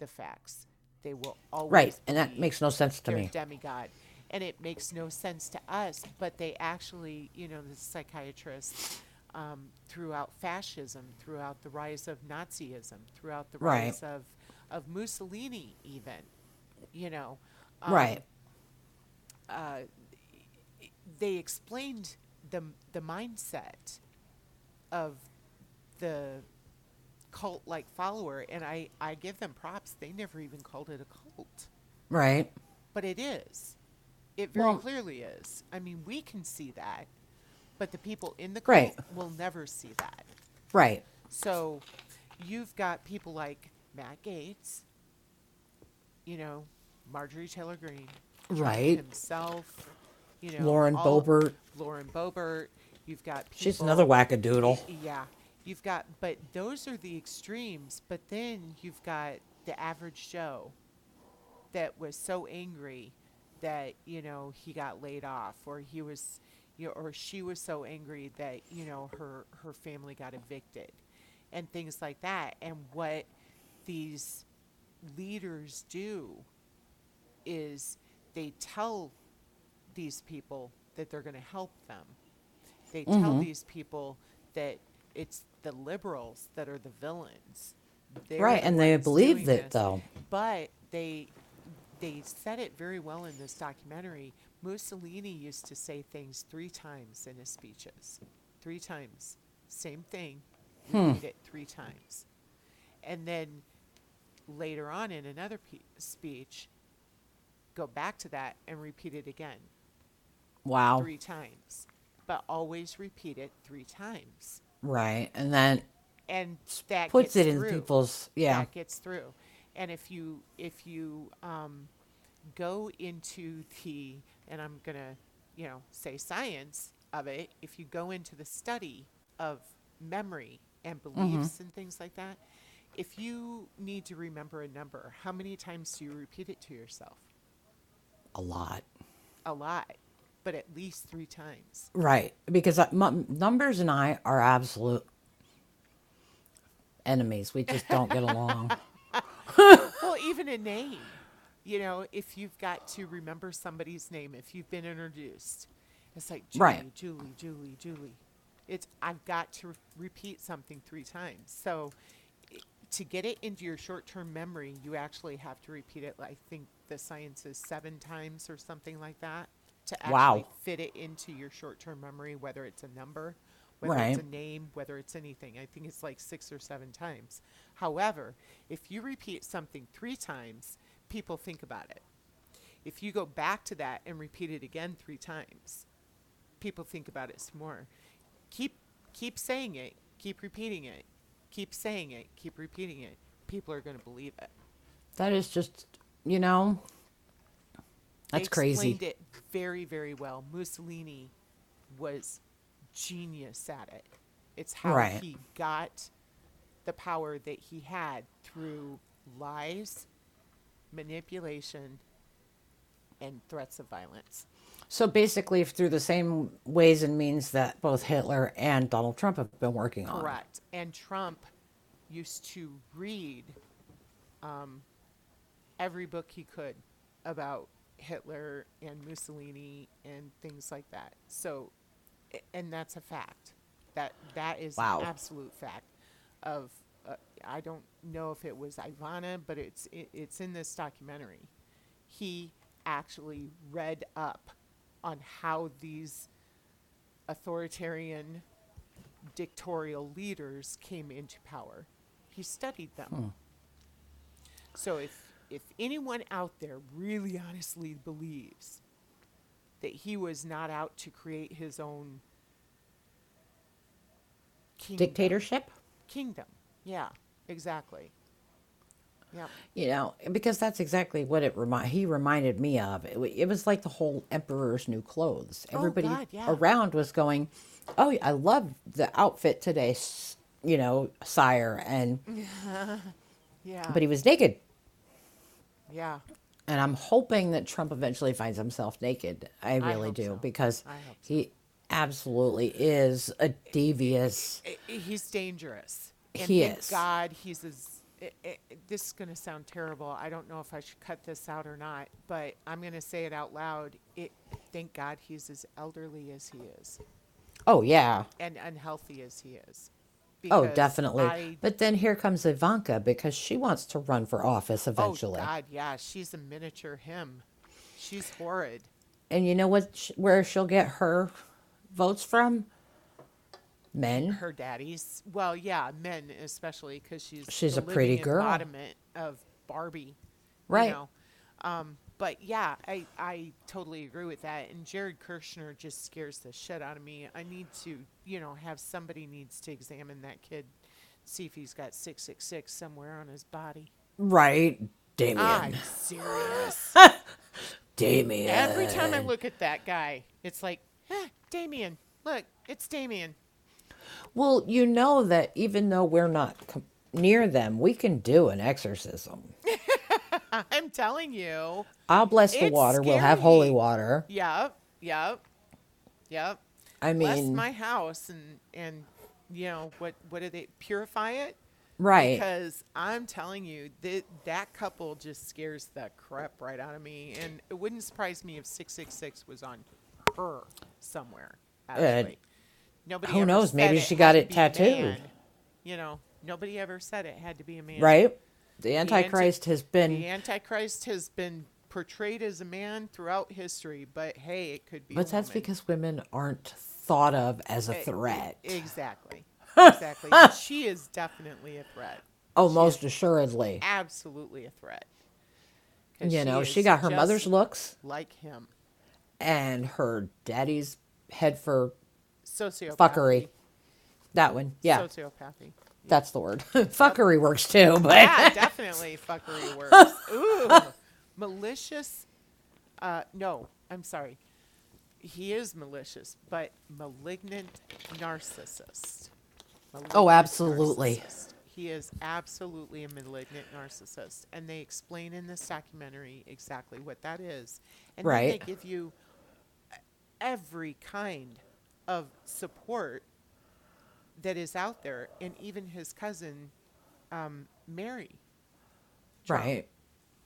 the facts they will always Right. And that makes no sense to me. demigod and it makes no sense to us but they actually you know the psychiatrists um, throughout fascism throughout the rise of nazism throughout the Right. rise of of mussolini even you know um, Right. uh, they explained the the mindset of the cult like follower and I, I give them props they never even called it a cult Right. but it is. It very Well- clearly is. I mean, we can see that, but the people in the cult Right. will never see that. Right. So you've got people like Matt Gaetz, you know, Marjorie Taylor Greene, Right. himself, you know, Lauren Boebert. Lauren Boebert. You've got people, She's another wackadoodle. yeah. You've got, but those are the extremes. But then you've got the average Joe that was so angry that, you know, he got laid off or he was, you know, or she was so angry that, you know, her, her family got evicted and things like that. And what these leaders do is they tell these people that they're going to help them. They tell mm-hmm. these people that it's the liberals that are the villains. They're Right, the and they believe it, this. though. But they they said it very well in this documentary. Mussolini used to say things three times in his speeches. Three times. Same thing. Hmm. Repeat it three times. And then later on in another pe- speech, go back to that and repeat it again Wow. three times. But always repeat it three times. Right. And then And that puts it in people's yeah. that gets through. And if you if you um, go into the and I'm gonna you know say science of it, if you go into the study of memory and beliefs and things like that, if you need to remember a number, how many times do you repeat it to yourself? A lot. A lot, but at least three times. Right. Because I, m- numbers and I are absolute enemies. We just don't get along. well, even a name. You know, if you've got to remember somebody's name, if you've been introduced, it's like Julie, Right. Julie, Julie, Julie. It's I've got to re- repeat something three times. So to get it into your short-term memory, you actually have to repeat it. I think the science is seven times or something like that to actually Wow. fit it into your short-term memory, whether it's a number, whether it's a name, whether it's anything. I think it's like six or seven times. However, if you repeat something three times, people think about it. If you go back to that and repeat it again three times, people think about it some more. Keep keep saying it, keep repeating it, keep saying it, keep repeating it. People are going to believe it. That is just, you know, that's they crazy. Explained it very very well. Mussolini was genius at it. It's how Right. he got the power that he had through lies, manipulation, and threats of violence. So basically, through the same ways and means that both Hitler and Donald Trump have been working on. Correct. And Trump used to read um, every book he could about Hitler and Mussolini and things like that. So, and that's a fact. That that is Wow. an absolute fact. Of uh, I don't know if it was Ivana, but it's it, it's in this documentary. He actually read up on how these authoritarian dictatorial leaders came into power. He studied them. So if if anyone out there really honestly believes that he was not out to create his own kingdom, Dictatorship? kingdom, yeah, exactly. Yeah, You know, because that's exactly what it remi- he reminded me of. It, it was like the whole emperor's new clothes. Oh, Everybody God, yeah. around was going, "Oh, I love the outfit today, you know, sire." And yeah, but he was naked, yeah. And I'm hoping that Trump eventually finds himself naked. I really hope do so. because I so. he absolutely is a devious. I- I- he's dangerous. And He thank is. God, he's as. i i this is going to sound terrible. I don't know if I should cut this out or not, but I'm going to say it out loud. It. Thank God, he's as elderly as he is, Oh yeah. and unhealthy as he is. Oh, definitely. I- But then here comes Ivanka because she wants to run for office eventually. Oh God, yeah, she's a miniature him. She's horrid. And you know what? Where she'll get her votes from? Men. Her daddy's well, yeah, men especially because she's She's the a pretty girl. embodiment of Barbie, Right. You know? Um, but yeah, I I totally agree with that. And Jared Kushner just scares the shit out of me. I need to, you know, have somebody needs to examine that kid, see if he's got six six six somewhere on his body. Right. Damien. I'm serious. Damien. Every time I look at that guy, it's like, eh, Damien. Look, it's Damien. Well, you know that even though we're not near them, we can do an exorcism. I'm telling you. I'll bless the water. We'll have holy water. Yep, yep, yep. I Bless mean, my house and and you know what what do they purify it? right. Because I'm telling you that that couple just scares the crap right out of me, and it wouldn't surprise me if six six six was on her somewhere. Uh, actually, nobody. who ever knows? Maybe she got it tattooed. You know, nobody ever said it had to be a man. right? The anti- Antichrist has been. The Antichrist has been portrayed as a man throughout history, but hey, it could be. But a that's woman. because women aren't thought of as a threat. Exactly. Exactly. she is definitely a threat. Oh, she most assuredly. Absolutely a threat. You know, is she got her mother's looks like him. and her daddy's head for Sociopathy. fuckery. That one. Yeah, Sociopathy. That's the word. fuckery works too, but Yeah, definitely fuckery works. Ooh. Malicious. Uh, no, I'm sorry. He is malicious, but malignant narcissist. Malignant Oh, absolutely. narcissist. He is absolutely a malignant narcissist. And they explain in this documentary exactly what that is. And Right. they give you every kind of support that is out there. And even his cousin, um, Mary, Trump, right.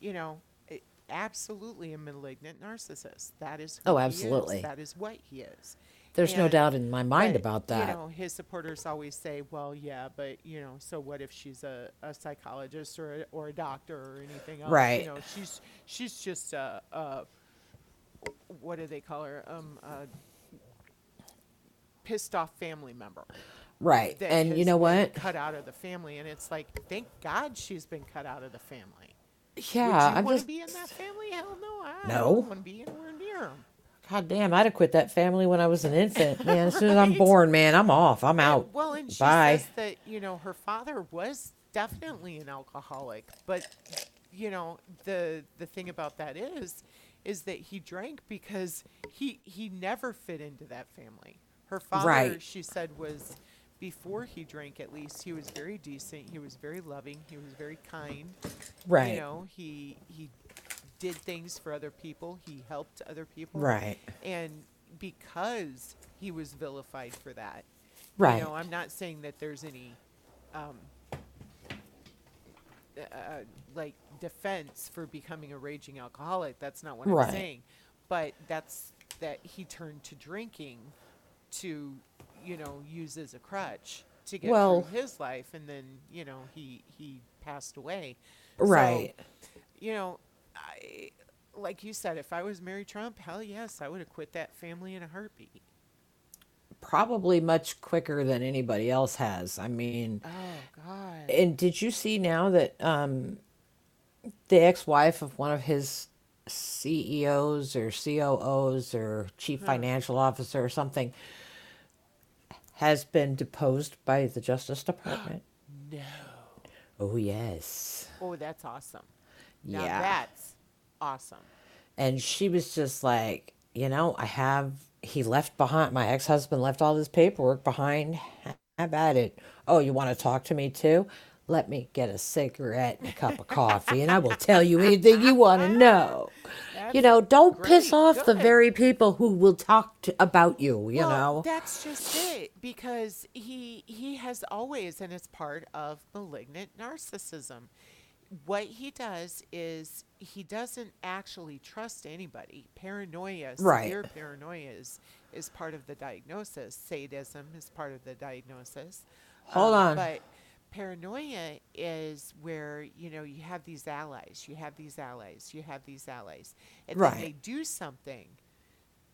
you know, i- absolutely a malignant narcissist. That is Oh, who he is. absolutely. That is what he is. There's no doubt in my mind but, about that. You know, his supporters always say, "Well, yeah, but you know, so what if she's a, a psychologist or a, or a doctor or anything else? Right. You know, she's she's just a, a what do they call her? Um, a pissed off family member. Right. And you know what? Cut out of the family, and it's like, thank God she's been cut out of the family. Yeah, Would you want to be in that family? Hell no. I No. don't want to be anywhere near them. God damn, I'd have quit that family when I was an infant. Man, as soon as I'm born, man, I'm off. I'm out. Well, and she Bye. says that you know her father was definitely an alcoholic, but you know the the thing about that is, is that he drank because he he never fit into that family. Her father, Right. she said, was before he drank. At least he was very decent. He was very loving. He was very kind. Right. You know, he he did things for other people. He helped other people. Right. And because he was vilified for that. Right. You know, I'm not saying that there's any um, uh, like defense for becoming a raging alcoholic. That's not what Right. I'm saying. But that's that he turned to drinking to, you know, use as a crutch to get Well- through his life, and then you know he he passed away. Right. So, you know, I like you said, if I was Mary Trump, hell yes, I would have quit that family in a heartbeat. Probably much quicker than anybody else has. I mean, Oh God. and did you see now that um, the ex-wife of one of his CEOs or COOs or chief financial officer or something has been deposed by the Justice Department? no. oh yes. Oh, that's awesome. Now Yeah. that's awesome. And she was just like, you know, I have, he left behind, my ex husband left all this paperwork behind. Have at it. Oh, you want to talk to me too? Let me get a cigarette and a cup of coffee, and I will tell you anything you want to know. you know, don't piss great. off the very people who will talk to, about you, you well, know? that's just it because he he has always, and it's part of malignant narcissism. What he does is he doesn't actually trust anybody. Paranoia, Right. severe paranoia is, is part of the diagnosis. Sadism is part of the diagnosis. Hold Um, on. But paranoia is where you know you have these allies, you have these allies, you have these allies, and then they do something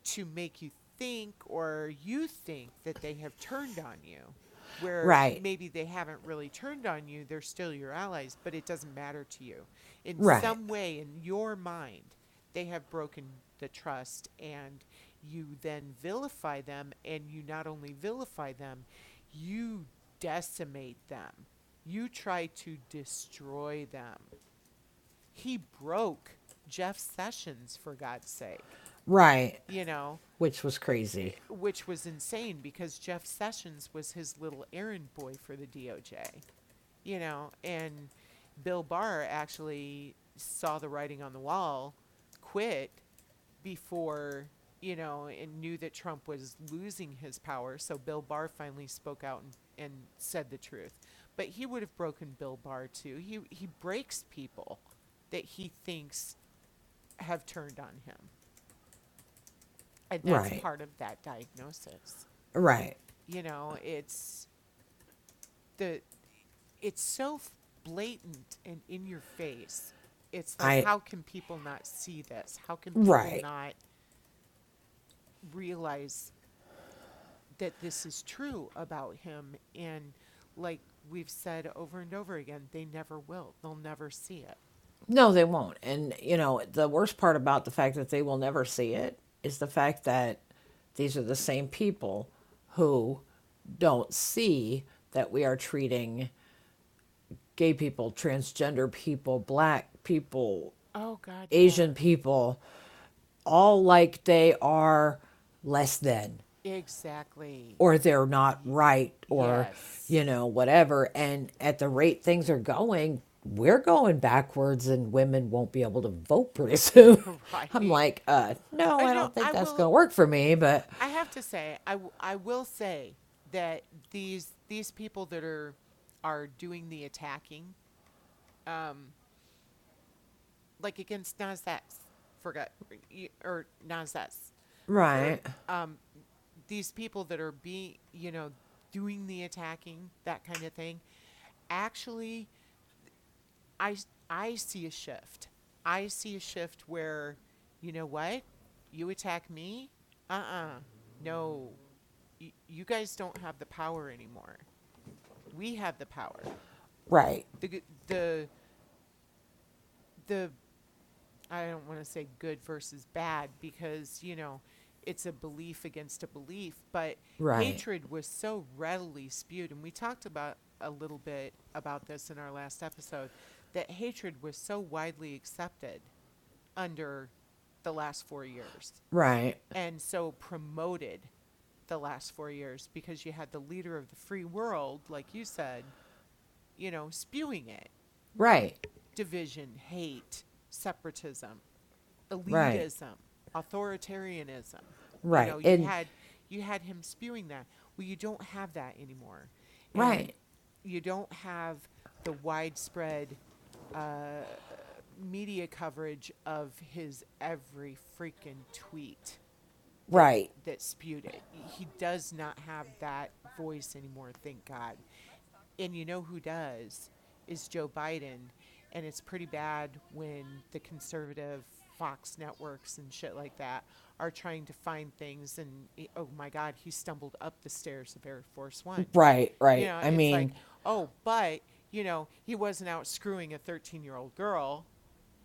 to make you think or you think that they have turned on you where Right. maybe they haven't really turned on you they're still your allies but it doesn't matter to you in Right. some way in your mind they have broken the trust and you then vilify them and you not only vilify them you decimate them you try to destroy them he broke jeff sessions for god's sake right. you know, Which was crazy. which was insane because Jeff Sessions was his little errand boy for the DOJ, you know, and Bill Barr actually saw the writing on the wall, quit before, you know, and knew that Trump was losing his power. So Bill Barr finally spoke out and, and said the truth. But he would have broken Bill Barr too. He, he breaks people that he thinks have turned on him. And that's Right. part of that diagnosis. Right. You know, it's the it's so blatant and in your face. It's like I- how can people not see this? How can people Right. not realize that this is true about him and like we've said over and over again, they never will. They'll never see it. No, they won't. And, you know, the worst part about the fact that they will never see it is the fact that these are the same people who don't see that we are treating gay people, transgender people, black people, Oh God. yeah. Asian people, all like they are less than Exactly. or they're not right or Yes. you know whatever. And at the rate things are going we're going backwards and women won't be able to vote pretty soon. I'm like uh no i, I don't think I that's going to work for me but I have to say, I, w- I will say that these these people that are are doing the attacking, um, like against Nasdaq, forgot or Nasdaq, right. Um, these people that are being, you know, doing the attacking, that kind of thing, actually, I, I see a shift. I see a shift where, you know what? You attack me? Uh uh No. Y- you guys don't have the power anymore. We have the power. right The, the, the, I don't want to say good versus bad because, you know, it's a belief against a belief, but Right. hatred was so readily spewed. And we talked about a little bit about this in our last episode that hatred was so widely accepted under the last four years right and so promoted the last four years because you had the leader of the free world, like you said, you know, spewing it right division, hate, separatism. Right. Authoritarianism. Right, You, know, you and- had you had him spewing that. Well, you don't have that anymore. And Right. You don't have the widespread uh, media coverage of his every freaking tweet Right. that spewed it. He does not have that voice anymore, thank God. And you know who does is Joe Biden. And it's pretty bad when the conservative Fox networks and shit like that are trying to find things. And oh my God, he stumbled up the stairs of Air Force One. Right. Right. You know, I mean, like, oh, but you know, he wasn't out screwing a 13-year-old girl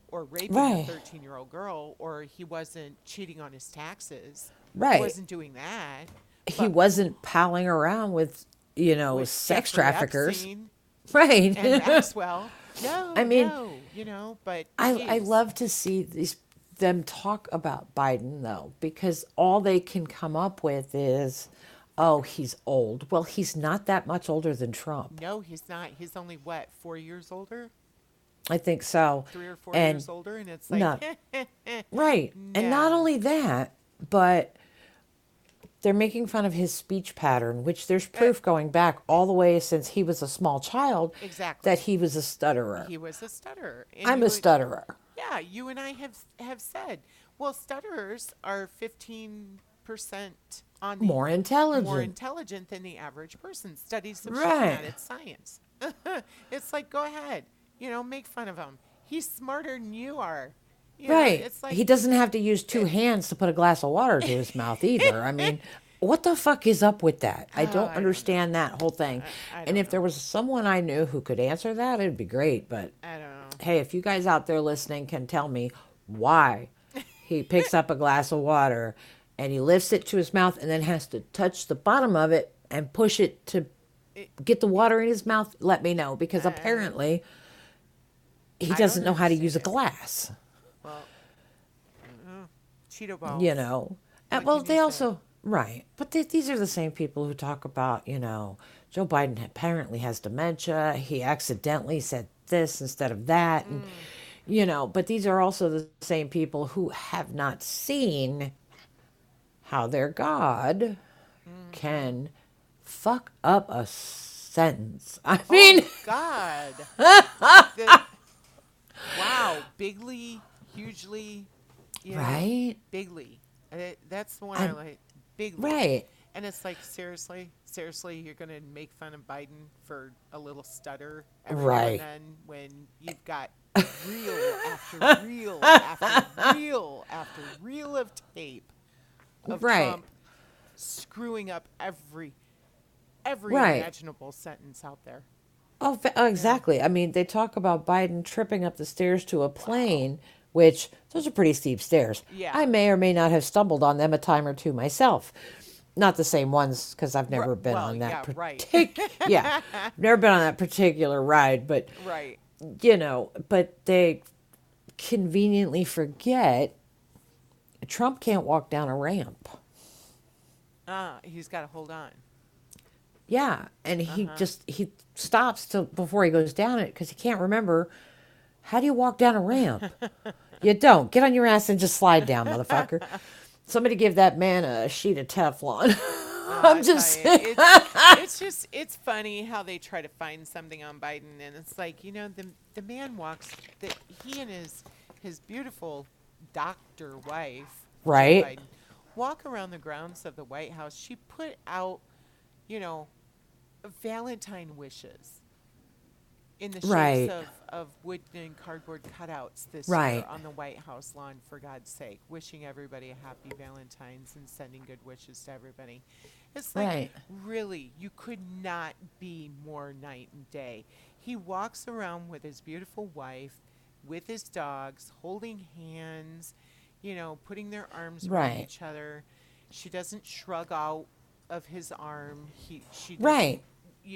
or raping Right. a 13-year-old girl, or he wasn't cheating on his taxes. Right. He wasn't doing that. he wasn't palling around with, you know, with sex Jeffrey traffickers. Epstein Right. and Maxwell. No, I mean, no, you know, but I, I love to see these them talk about Biden though, because all they can come up with is, oh, he's old. Well, he's not that much older than Trump. No, he's not. He's only what four years older, I think so. three or four and years older, and it's like, no. right, and not only that, but they're making fun of his speech pattern, which there's proof going back all the way since he was a small child Exactly. that he was a stutterer. he was a stutterer. and I'm a would- stutterer. Yeah, you and I have have said, well, stutterers are fifteen percent on the More intelligent. more intelligent than the average person. Studies have shown Right. that it's science. it's like go ahead, you know, make fun of him. He's smarter than you are. You know, Right. it's like he doesn't have to use two hands to put a glass of water to his mouth either. I mean, what the fuck is up with that? I Oh, I don't don't understand that whole thing. I and don't if there was someone I knew who could answer that, it'd be great. But I don't know. hey, if you guys out there listening can tell me why he picks up a glass of water and he lifts it to his mouth and then has to touch the bottom of it and push it to get the water in his mouth, let me know because apparently he doesn't know how to use a glass. Well, I don't know. Cheeto balls. you know. And, well, they say? also right, but they, these are the same people who talk about you know Joe Biden apparently has dementia. He accidentally said this instead of that, and Mm. you know. But these are also the same people who have not seen how their God Mm-hmm. can fuck up a sentence. I mean, God. The- wow, bigly, hugely, you know, right, bigly. That's the one I I'm- like. Bigly. right. And it's like seriously, seriously, you're gonna make fun of Biden for a little stutter every Right. and then when you've got reel after reel after reel after reel of tape of Right. Trump screwing up every every Right. imaginable sentence out there. Oh, oh, exactly. I mean, they talk about Biden tripping up the stairs to a plane, which those are pretty steep stairs. Yeah. I may or may not have stumbled on them a time or two myself. Not the same ones because I've never been well, on that. yeah, right. yeah, never been on that particular ride, but Right. you know, but they conveniently forget Trump can't walk down a ramp. Ah, he's got to hold on. Yeah, and he Uh-huh. just he stops till before he goes down it because he can't remember how do you walk down a ramp. you don't get on your ass and just slide down, motherfucker. Somebody give that man a sheet of Teflon. Oh, I'm just you, saying. it's, it's just it's funny how they try to find something on Biden, and it's like you know the the man walks that he and his his beautiful doctor wife, Right. Biden, walk around the grounds of the White House. She put out, you know, Valentine wishes in the shapes Right. of, of wood and cardboard cutouts this Right. year on the White House lawn, for God's sake, wishing everybody a happy Valentine's and sending good wishes to everybody. It's like, Right. really, you could not be more night and day. He walks around with his beautiful wife, with his dogs, holding hands, you know, putting their arms around each other. She doesn't shrug out of his arm. He she doesn't Right.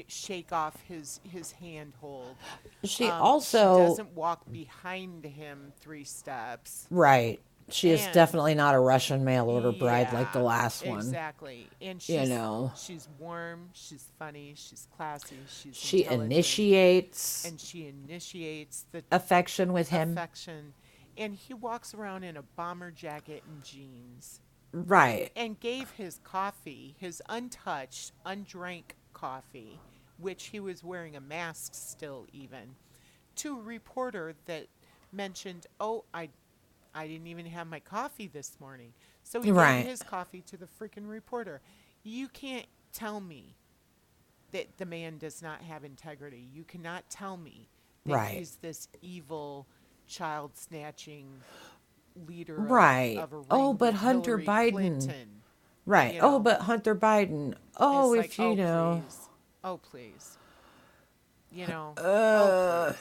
Shake off his his handhold. She Um, also she doesn't walk behind him three steps. right. She is definitely not a Russian mail order bride like the last one. Exactly. And she's, know. she's warm, she's funny, she's classy, she's She initiates and she initiates the affection with him. affection. and he walks around in a bomber jacket and jeans Right. and gave his coffee, his untouched, undrank coffee, which he was wearing a mask still even, to a reporter that mentioned, "Oh, I I didn't even have my coffee this morning." So he Right. gave his coffee to the freaking reporter. You can't tell me that the man does not have integrity. You cannot tell me that Right. he's this evil child snatching leader Right. of, a Oh, but Hunter Biden- Clinton. Right. you oh, but Hunter Biden. Oh, It's if like, you oh, know. please. Oh, please. You know. Uh. oh.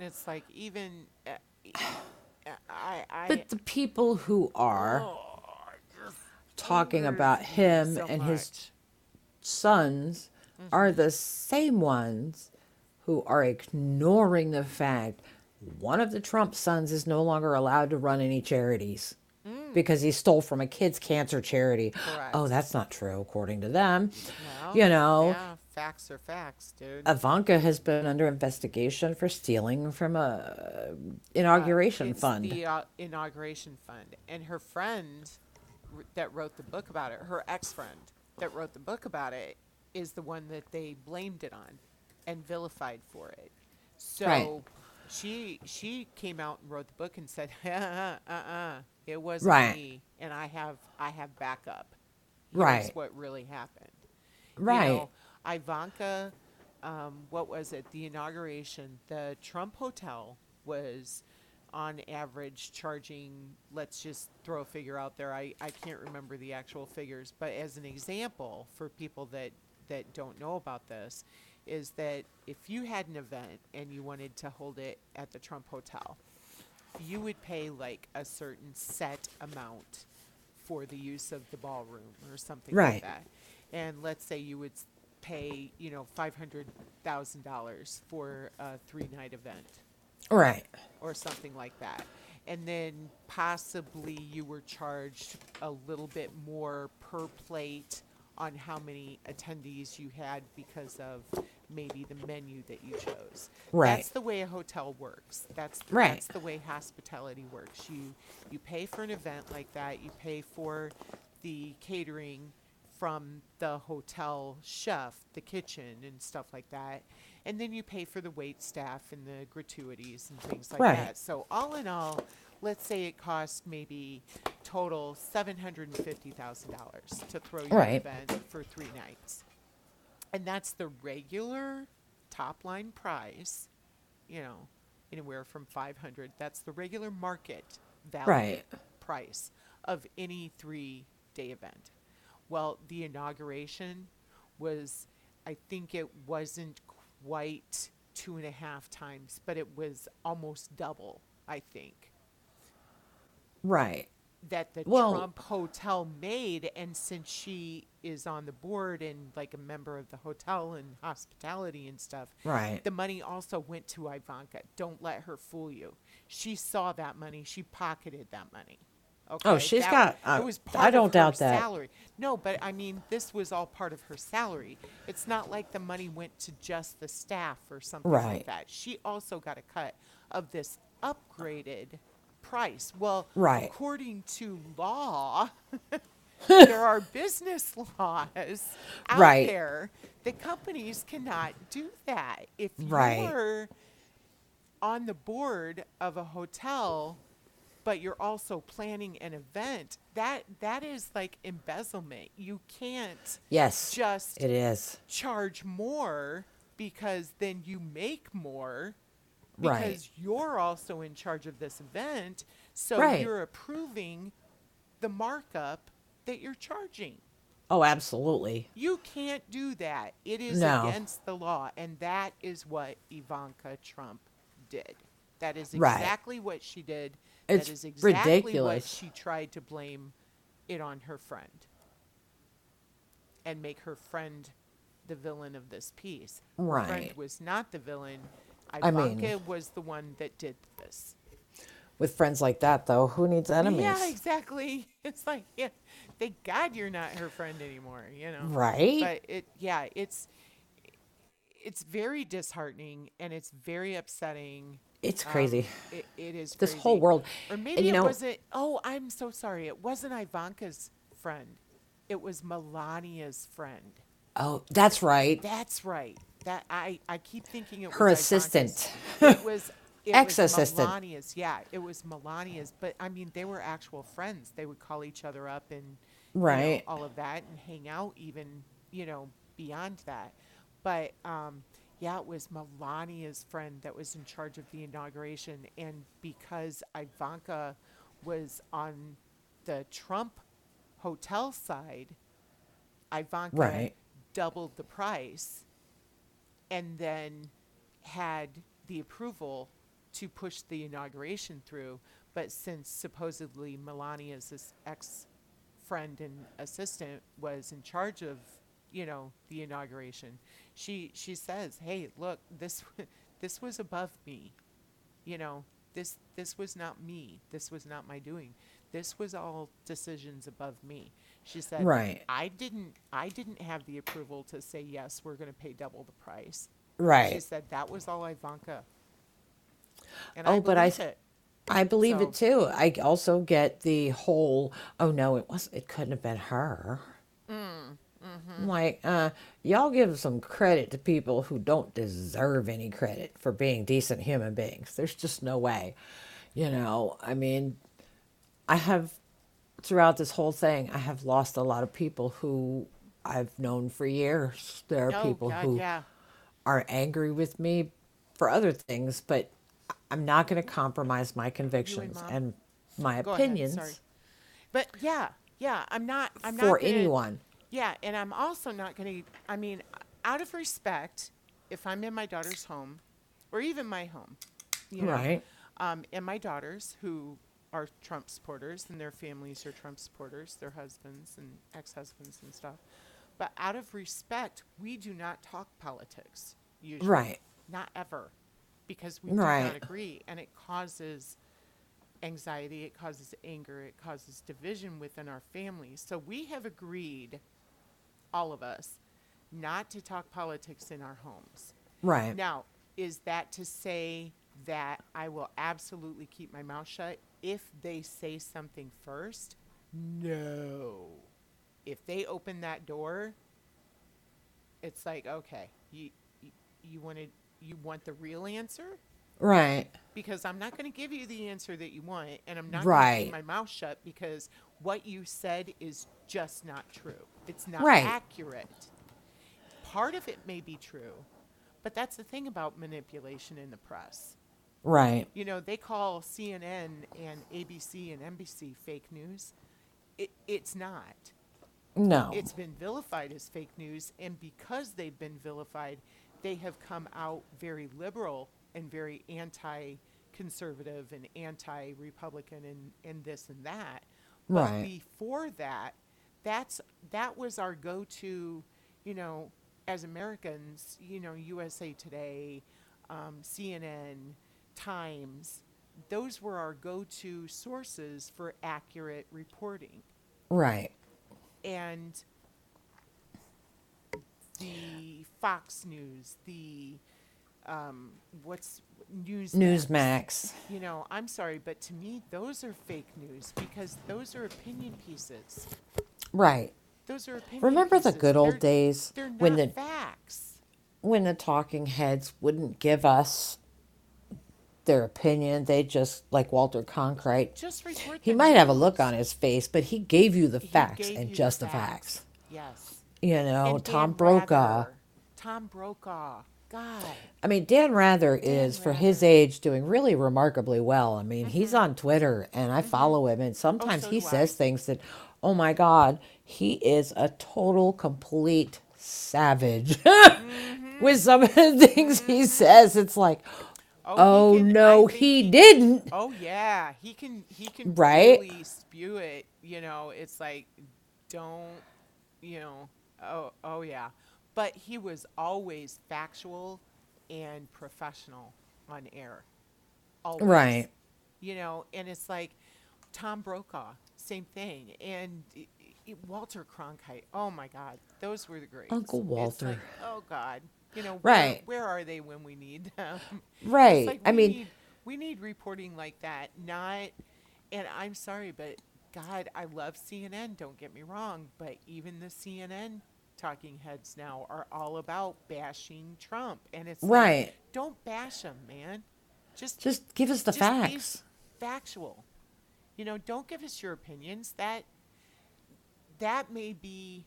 It's like even uh, I I But the people who are oh, talking about him so and his much. sons are the same ones who are ignoring the fact one of the Trump sons is no longer allowed to run any charities because he stole from a kids' cancer charity. Correct. Oh, that's not true, according to them. Well, you know, Yeah, facts are facts, dude. Ivanka has been under investigation for stealing from a inauguration It's fund. The uh, inauguration fund, and her friend that wrote the book about it, her ex-friend that wrote the book about it, is the one that they blamed it on and vilified for it. So Right. she she came out and wrote the book and said, uh uh uh, it wasn't Right. me, and I have I have backup. Here's Right. what really happened. Right. You know, Ivanka, um, what was it? The inauguration, the Trump Hotel was on average charging, let's just throw a figure out there. I, I can't remember the actual figures, but as an example for people that, that don't know about this, is that if you had an event and you wanted to hold it at the Trump Hotel, you would pay like a certain set amount for the use of the ballroom or something Right. like that. And let's say you would pay, you know, five hundred thousand dollars for a three night event right. or something like that. And then possibly you were charged a little bit more per plate on how many attendees you had because of maybe the menu that you chose. Right. That's the way a hotel works. That's Right. that's the way hospitality works. You you pay for an event like that. You pay for the catering from the hotel chef, the kitchen and stuff like that. And then you pay for the wait staff and the gratuities and things like Right. that. So all in all, let's say it costs maybe total seven hundred and fifty thousand dollars to throw your Right. event for three nights. And that's the regular top line price, you know, anywhere from five hundred. That's the regular market value Right. price of any three day event. Well, the inauguration was, I think it wasn't quite two and a half times, but it was almost double, I think, Right. That the Well- Trump hotel made. And since she is on the board and like a member of the hotel and hospitality and stuff, Right. the money also went to Ivanka. Don't let her fool you. She saw that money. She pocketed that money. Okay. Oh, she's That- got- uh, it was I part don't of her doubt that. Salary. No, but I mean, this was all part of her salary. It's not like the money went to just the staff or something like Right. that. She also got a cut of this upgraded price. Well, Right. according to law, there are business laws out Right. there that companies cannot do that. If Right. you're on the board of a hotel but you're also planning an event that that is like embezzlement you can't Yes. just it is. charge more because then you make more Right. because you're also in charge of this event so Right. you're approving the markup that you're charging Oh, absolutely. you can't do that. It is No. against the law. And that is what Ivanka Trump did. That is Right. exactly what she did. It's that is exactly what ridiculous. she tried to blame it on her friend and make her friend the villain of this piece. Her friend Right. was not the villain. I mean- Ivanka was the one that did this. With friends like that, though, who needs enemies? Yeah, exactly. It's like, yeah, thank God you're not her friend anymore, you know. Right? But it, yeah, it's it's very disheartening and it's very upsetting It's Um, crazy. it, it is this whole world. Or And, maybe you it know, wasn't. Oh, I'm so sorry. It wasn't Ivanka's friend. It was Melania's friend. Oh, that's right. That's right. That I I keep thinking it Her was assistant. It was it Ex-assistant. Melania's. Yeah, it was Melania's. But I mean, they were actual friends. They would call each other up and you know, Right. all of that and hang out even you know beyond that. But um, yeah, it was Melania's friend that was in charge of the inauguration, and because Ivanka was on the Trump hotel side, Ivanka Right. doubled the price and then had the approval to push the inauguration through. But since supposedly Melania's ex friend and assistant was in charge of, you know, the inauguration, she she says, "Hey, look, this this was above me. You know, this this was not me. This was not my doing. This was all decisions above me." She said, Right. I didn't I didn't have the approval to say yes, we're going to pay double the price. Right. She said that was all Ivanka. And Oh, but I it. I believe So- it too. I also get the whole, oh no, it was it couldn't have been her. Mm, mm-hmm. Like, uh, y'all give some credit to people who don't deserve any credit for being decent human beings. There's just no way. You know, I mean, I have throughout this whole thing, I have lost a lot of people who I've known for years. There are Oh, people God, who yeah. are angry with me for other things, but I'm not going to compromise my convictions Mom? and my Go opinions. But yeah, yeah, I'm not I'm for not gonna, anyone. Yeah, and I'm also not going to I mean, out of respect, if I'm in my daughter's home or even my home, you know, Right. um, and my daughters who are Trump supporters and their families are Trump supporters, their husbands and ex-husbands and stuff. But out of respect, we do not talk politics usually. Right. Not ever. Because we do Right. not agree and it causes anxiety, it causes anger, it causes division within our families. So we have agreed all of us not to talk politics in our homes. Right. Now, is that to say that I will absolutely keep my mouth shut if they say something first? No. If they open that door, it's like, okay, you you, you wanted you want the real answer? Right. Because I'm not going to give you the answer that you want, and I'm not going to Right. keep my mouth shut because what you said is just not true. It's not Right. accurate. Part of it may be true, but that's the thing about manipulation in the press. Right. You know, they call CNN and ABC and NBC fake news. It, it's not. No. It's been vilified as fake news, and because they've been vilified, they have come out very liberal and very anti conservative and anti Republican and, and this and that. But Right. before that, that's that was our go to, you know, as Americans, you know, USA Today, um, CNN, Times, those were our go to sources for accurate reporting right. and the Fox News, the um, what's News Newsmax. You know, I'm sorry, but to me, those are fake news because those are opinion pieces. Right. Those are opinion. Remember the good old They're- days They're when the facts. when the talking heads wouldn't give us their opinion, they just like Walter Cronkite. Just report. He might have a look on his face, but he gave you the He facts and just the facts. Yes. You know, And Tom Dan Brokaw. Rather. Tom Brokaw. God. I mean, Dan Rather is, for his age, doing really remarkably well. I mean, he's mm-hmm. on Twitter and I mm-hmm. follow him, and oh, sometimes so he do I. says things that, oh my God, he is a total, complete savage. Mm-hmm. With some of the things he says, it's like, oh, he oh, can- no, he didn't. Oh yeah, he can he can Right? really spew it. You know, it's like don't you know? Oh oh yeah, but he was always factual and professional on air. Always. Right. You know, and it's like Tom Brokaw, same thing, and i- i- Walter Cronkite. Oh my God, those were the greats. Uncle Walter. like, oh God, you know, Right. Where, where are they when we need them? Right. like I mean, need- We need reporting like that, not. And I'm sorry, but God, I love CNN. Don't get me wrong, but even the CNN talking heads now are all about bashing Trump, and it's like, Right. don't bash him, man. Just Just give us the facts. factual. You know, don't give us your opinions. That that may be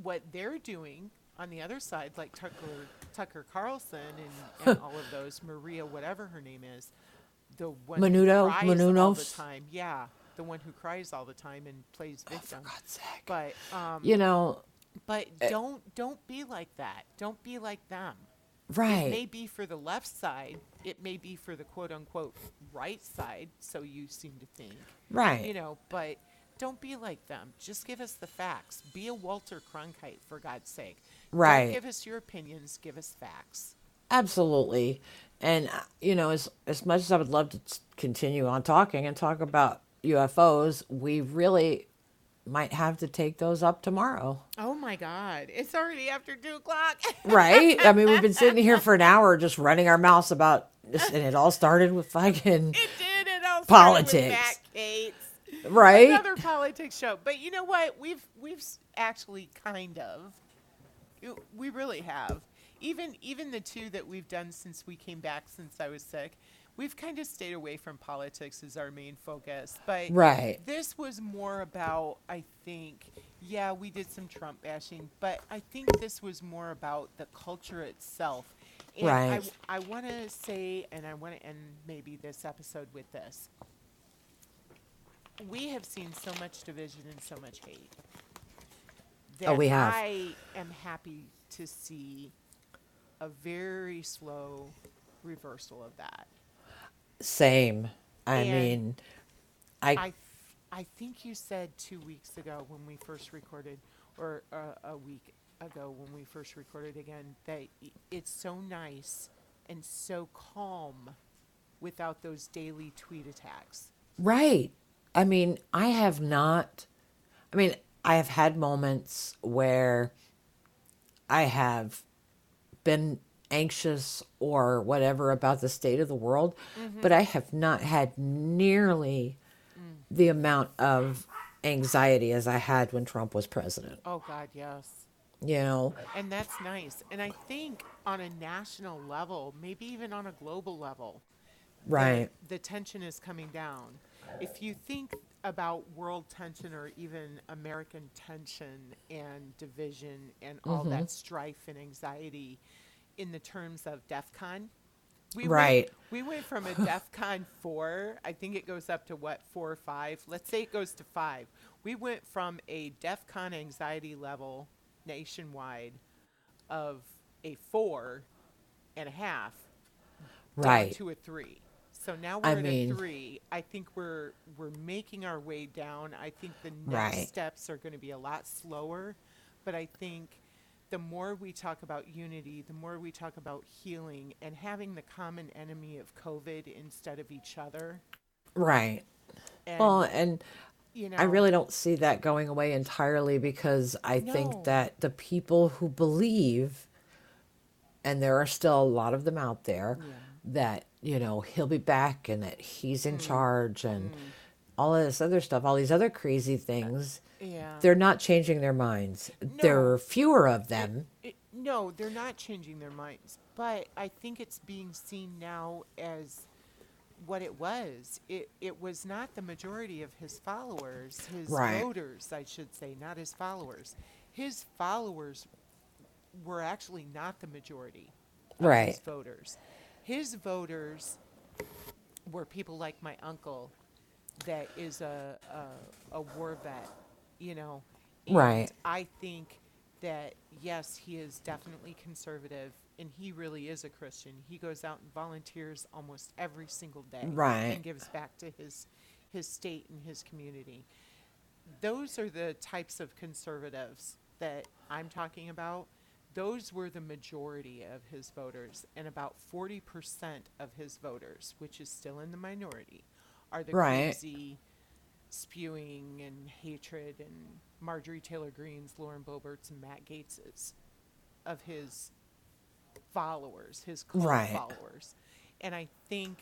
what they're doing on the other side, like Tucker Tucker Carlson and, and all of those Maria, whatever her name is, the one Menudo? who cries all the time. Yeah, the one who cries all the time and plays victim. Oh, God's sake. But um, You know, but eh. don't don't be like that. Don't be like them. Right. It may be for the left side. It may be for the quote unquote right side. So you seem to think, Right. you know. But don't be like them. Just give us the facts. Be a Walter Cronkite for God's sake. Right. Don't give us your opinions. Give us facts. Absolutely. And uh, you know, as as much as I would love to continue on talking and talk about UFOs, we really might have to take those up tomorrow. Oh my God! It's already after two o'clock. Right? I mean, we've been sitting here for an hour just running our mouths about this, and it all started with fucking it did. It all Politics. Right. another politics show. But you know what? We've we've actually kind of, we really have. Even even the two that we've done since we came back since I was sick, we've kind of stayed away from politics as our main focus. But Right. this was more about I think. Yeah, we did some Trump bashing, but I think this was more about the culture itself. And I, Right. I want to say, and I want to end maybe this episode with this we have seen so much division and so much hate. That Oh, we have. I am happy to see a very slow reversal of that. Same. I And mean, I, I, I think you said two weeks ago when we first recorded, or uh, a week ago when we first recorded again, that it's so nice and so calm without those daily tweet attacks. Right. I mean, I have not. I mean, I have had moments where I have been anxious or whatever about the state of the world, mm-hmm. but I have not had nearly mm. the amount of anxiety as I had when Trump was president. Oh God, yes. You know, And that's nice. And I think on a national level, maybe even on a global level, the- right. the, tension is coming down. If you think about world tension or even American tension and division and all Mm-hmm. that strife and anxiety in the terms of DEF CON, we Right. Went, we went from a DEF CON 4, I think it goes up to what, 4 or 5? Let's say it goes to 5. We went from a DEF CON anxiety level nationwide of a 4 and a half down Right. to a 3. So now we're I at mean- a 3. I think we're we're making our way down. I think the next Right. steps are going to be a lot slower, but I think the more we talk about unity, the more we talk about healing and having the common enemy of COVID instead of each other. Right. And, Well, and you know, I really don't see that going away entirely because I No. think that the people who believe, and there are still a lot of them out there, that, you know, he'll be back and that he's Mm. in charge and all of this other stuff, all these other crazy things, yeah. they're not changing their minds. There are fewer of them. It, no, they're not changing their minds, but I think it's being seen now as what it was. It it was not the majority of his followers, his Right. voters, I should say, not his followers. His followers were actually not the majority of his Right. voters. His voters were people like my uncle that is a a, a war vet, you know. And Right. I think that yes, he is definitely conservative and he really is a Christian. He goes out and volunteers almost every single day Right. and gives back to his his state and his community. Those are the types of conservatives that I'm talking about. Those were the majority of his voters, and about 40% of his voters, which is still in the minority, are the Right. crazy spewing and hatred and Marjorie Taylor Greene's, Lauren Boebert's, and Matt Gaetz's of his followers, his Right. followers. And I think,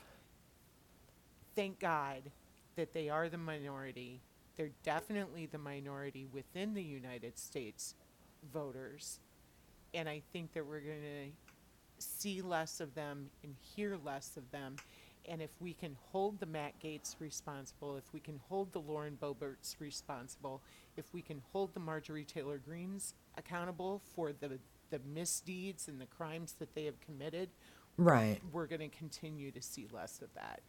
thank God that they are the minority. They're definitely the minority within the United States voters. And I think that we're going to see less of them and hear less of them. And if we can hold the Matt Gaetz responsible, if we can hold the Lauren Boeberts responsible, if we can hold the Marjorie Taylor Greenes accountable for the, the misdeeds and the crimes that they have committed, Right. we're going to continue to see less of that.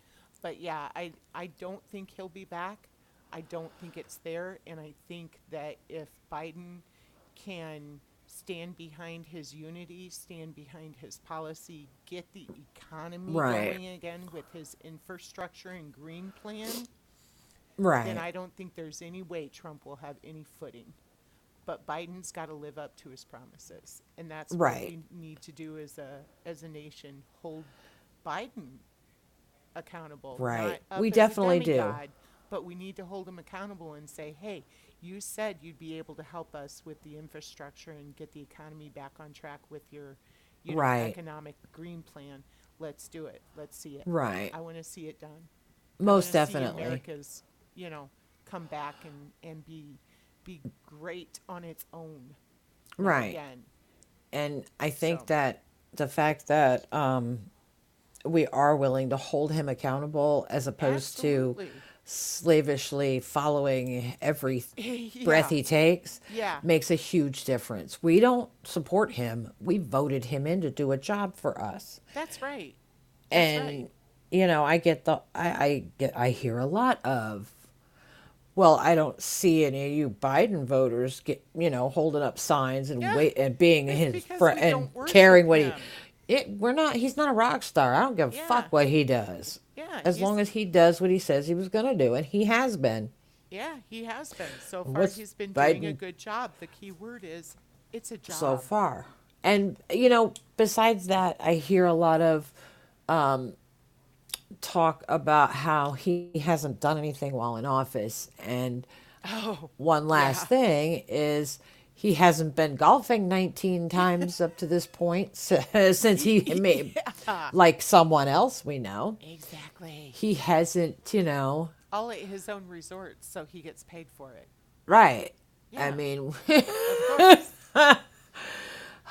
But yeah, I, I don't think he'll be back. I don't think it's there. And I think that if Biden can stand behind his unity, stand behind his policy, get the economy Right. going again with his infrastructure and green plan, Right. then I don't think there's any way Trump will have any footing. But Biden's got to live up to his promises, and that's Right. what we need to do as a as a nation: hold Biden accountable. Right. We definitely do. But we need to hold him accountable and say, "Hey, you said you'd be able to help us with the infrastructure and get the economy back on track with your, you know, Right. economic green plan. Let's do it. Let's see it. Right. I want to see it done." Most definitely. America's, you know, come back and, and be be great on its own. Right. Again. And I think So. that the fact that um, we are willing to hold him accountable as opposed Absolutely. to slavishly following every breath he takes Yeah. makes a huge difference. We don't support him. We voted him in to do a job for us. That's right. That's and right. you know, I get the I, I get I hear a lot of well, I don't see any of you Biden voters get you know holding up signs and Yeah. wait and being It's his friend and caring what him. he. It, we're not. He's not a rock star. I don't give a fuck what he does. Yeah, As long as he does what he says he was gonna do, and he has been. Yeah, he has been. So far, What's he's been doing a good job. The key word is it's a job. so far. And you know, besides that, I hear a lot of um, talk about how he hasn't done anything while in office. And Oh, one last yeah. thing is he hasn't been golfing 19 times up to this point since he made like someone else we know. exactly. He hasn't, you know, All at his own resort, so he gets paid for it. right. yeah. I mean,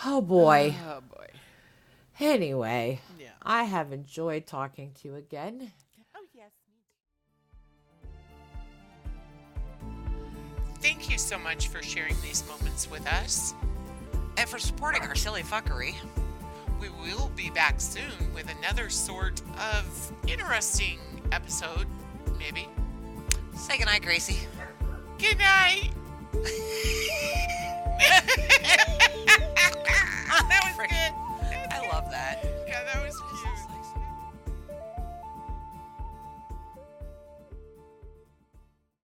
oh boy. oh boy. Anyway, Yeah. I have enjoyed talking to you again. Thank you so much for sharing these moments with us. And for supporting our silly fuckery. We will be back soon with another sort of interesting episode, maybe. Say goodnight, Gracie. Good night. that was good. I love that. Yeah, that was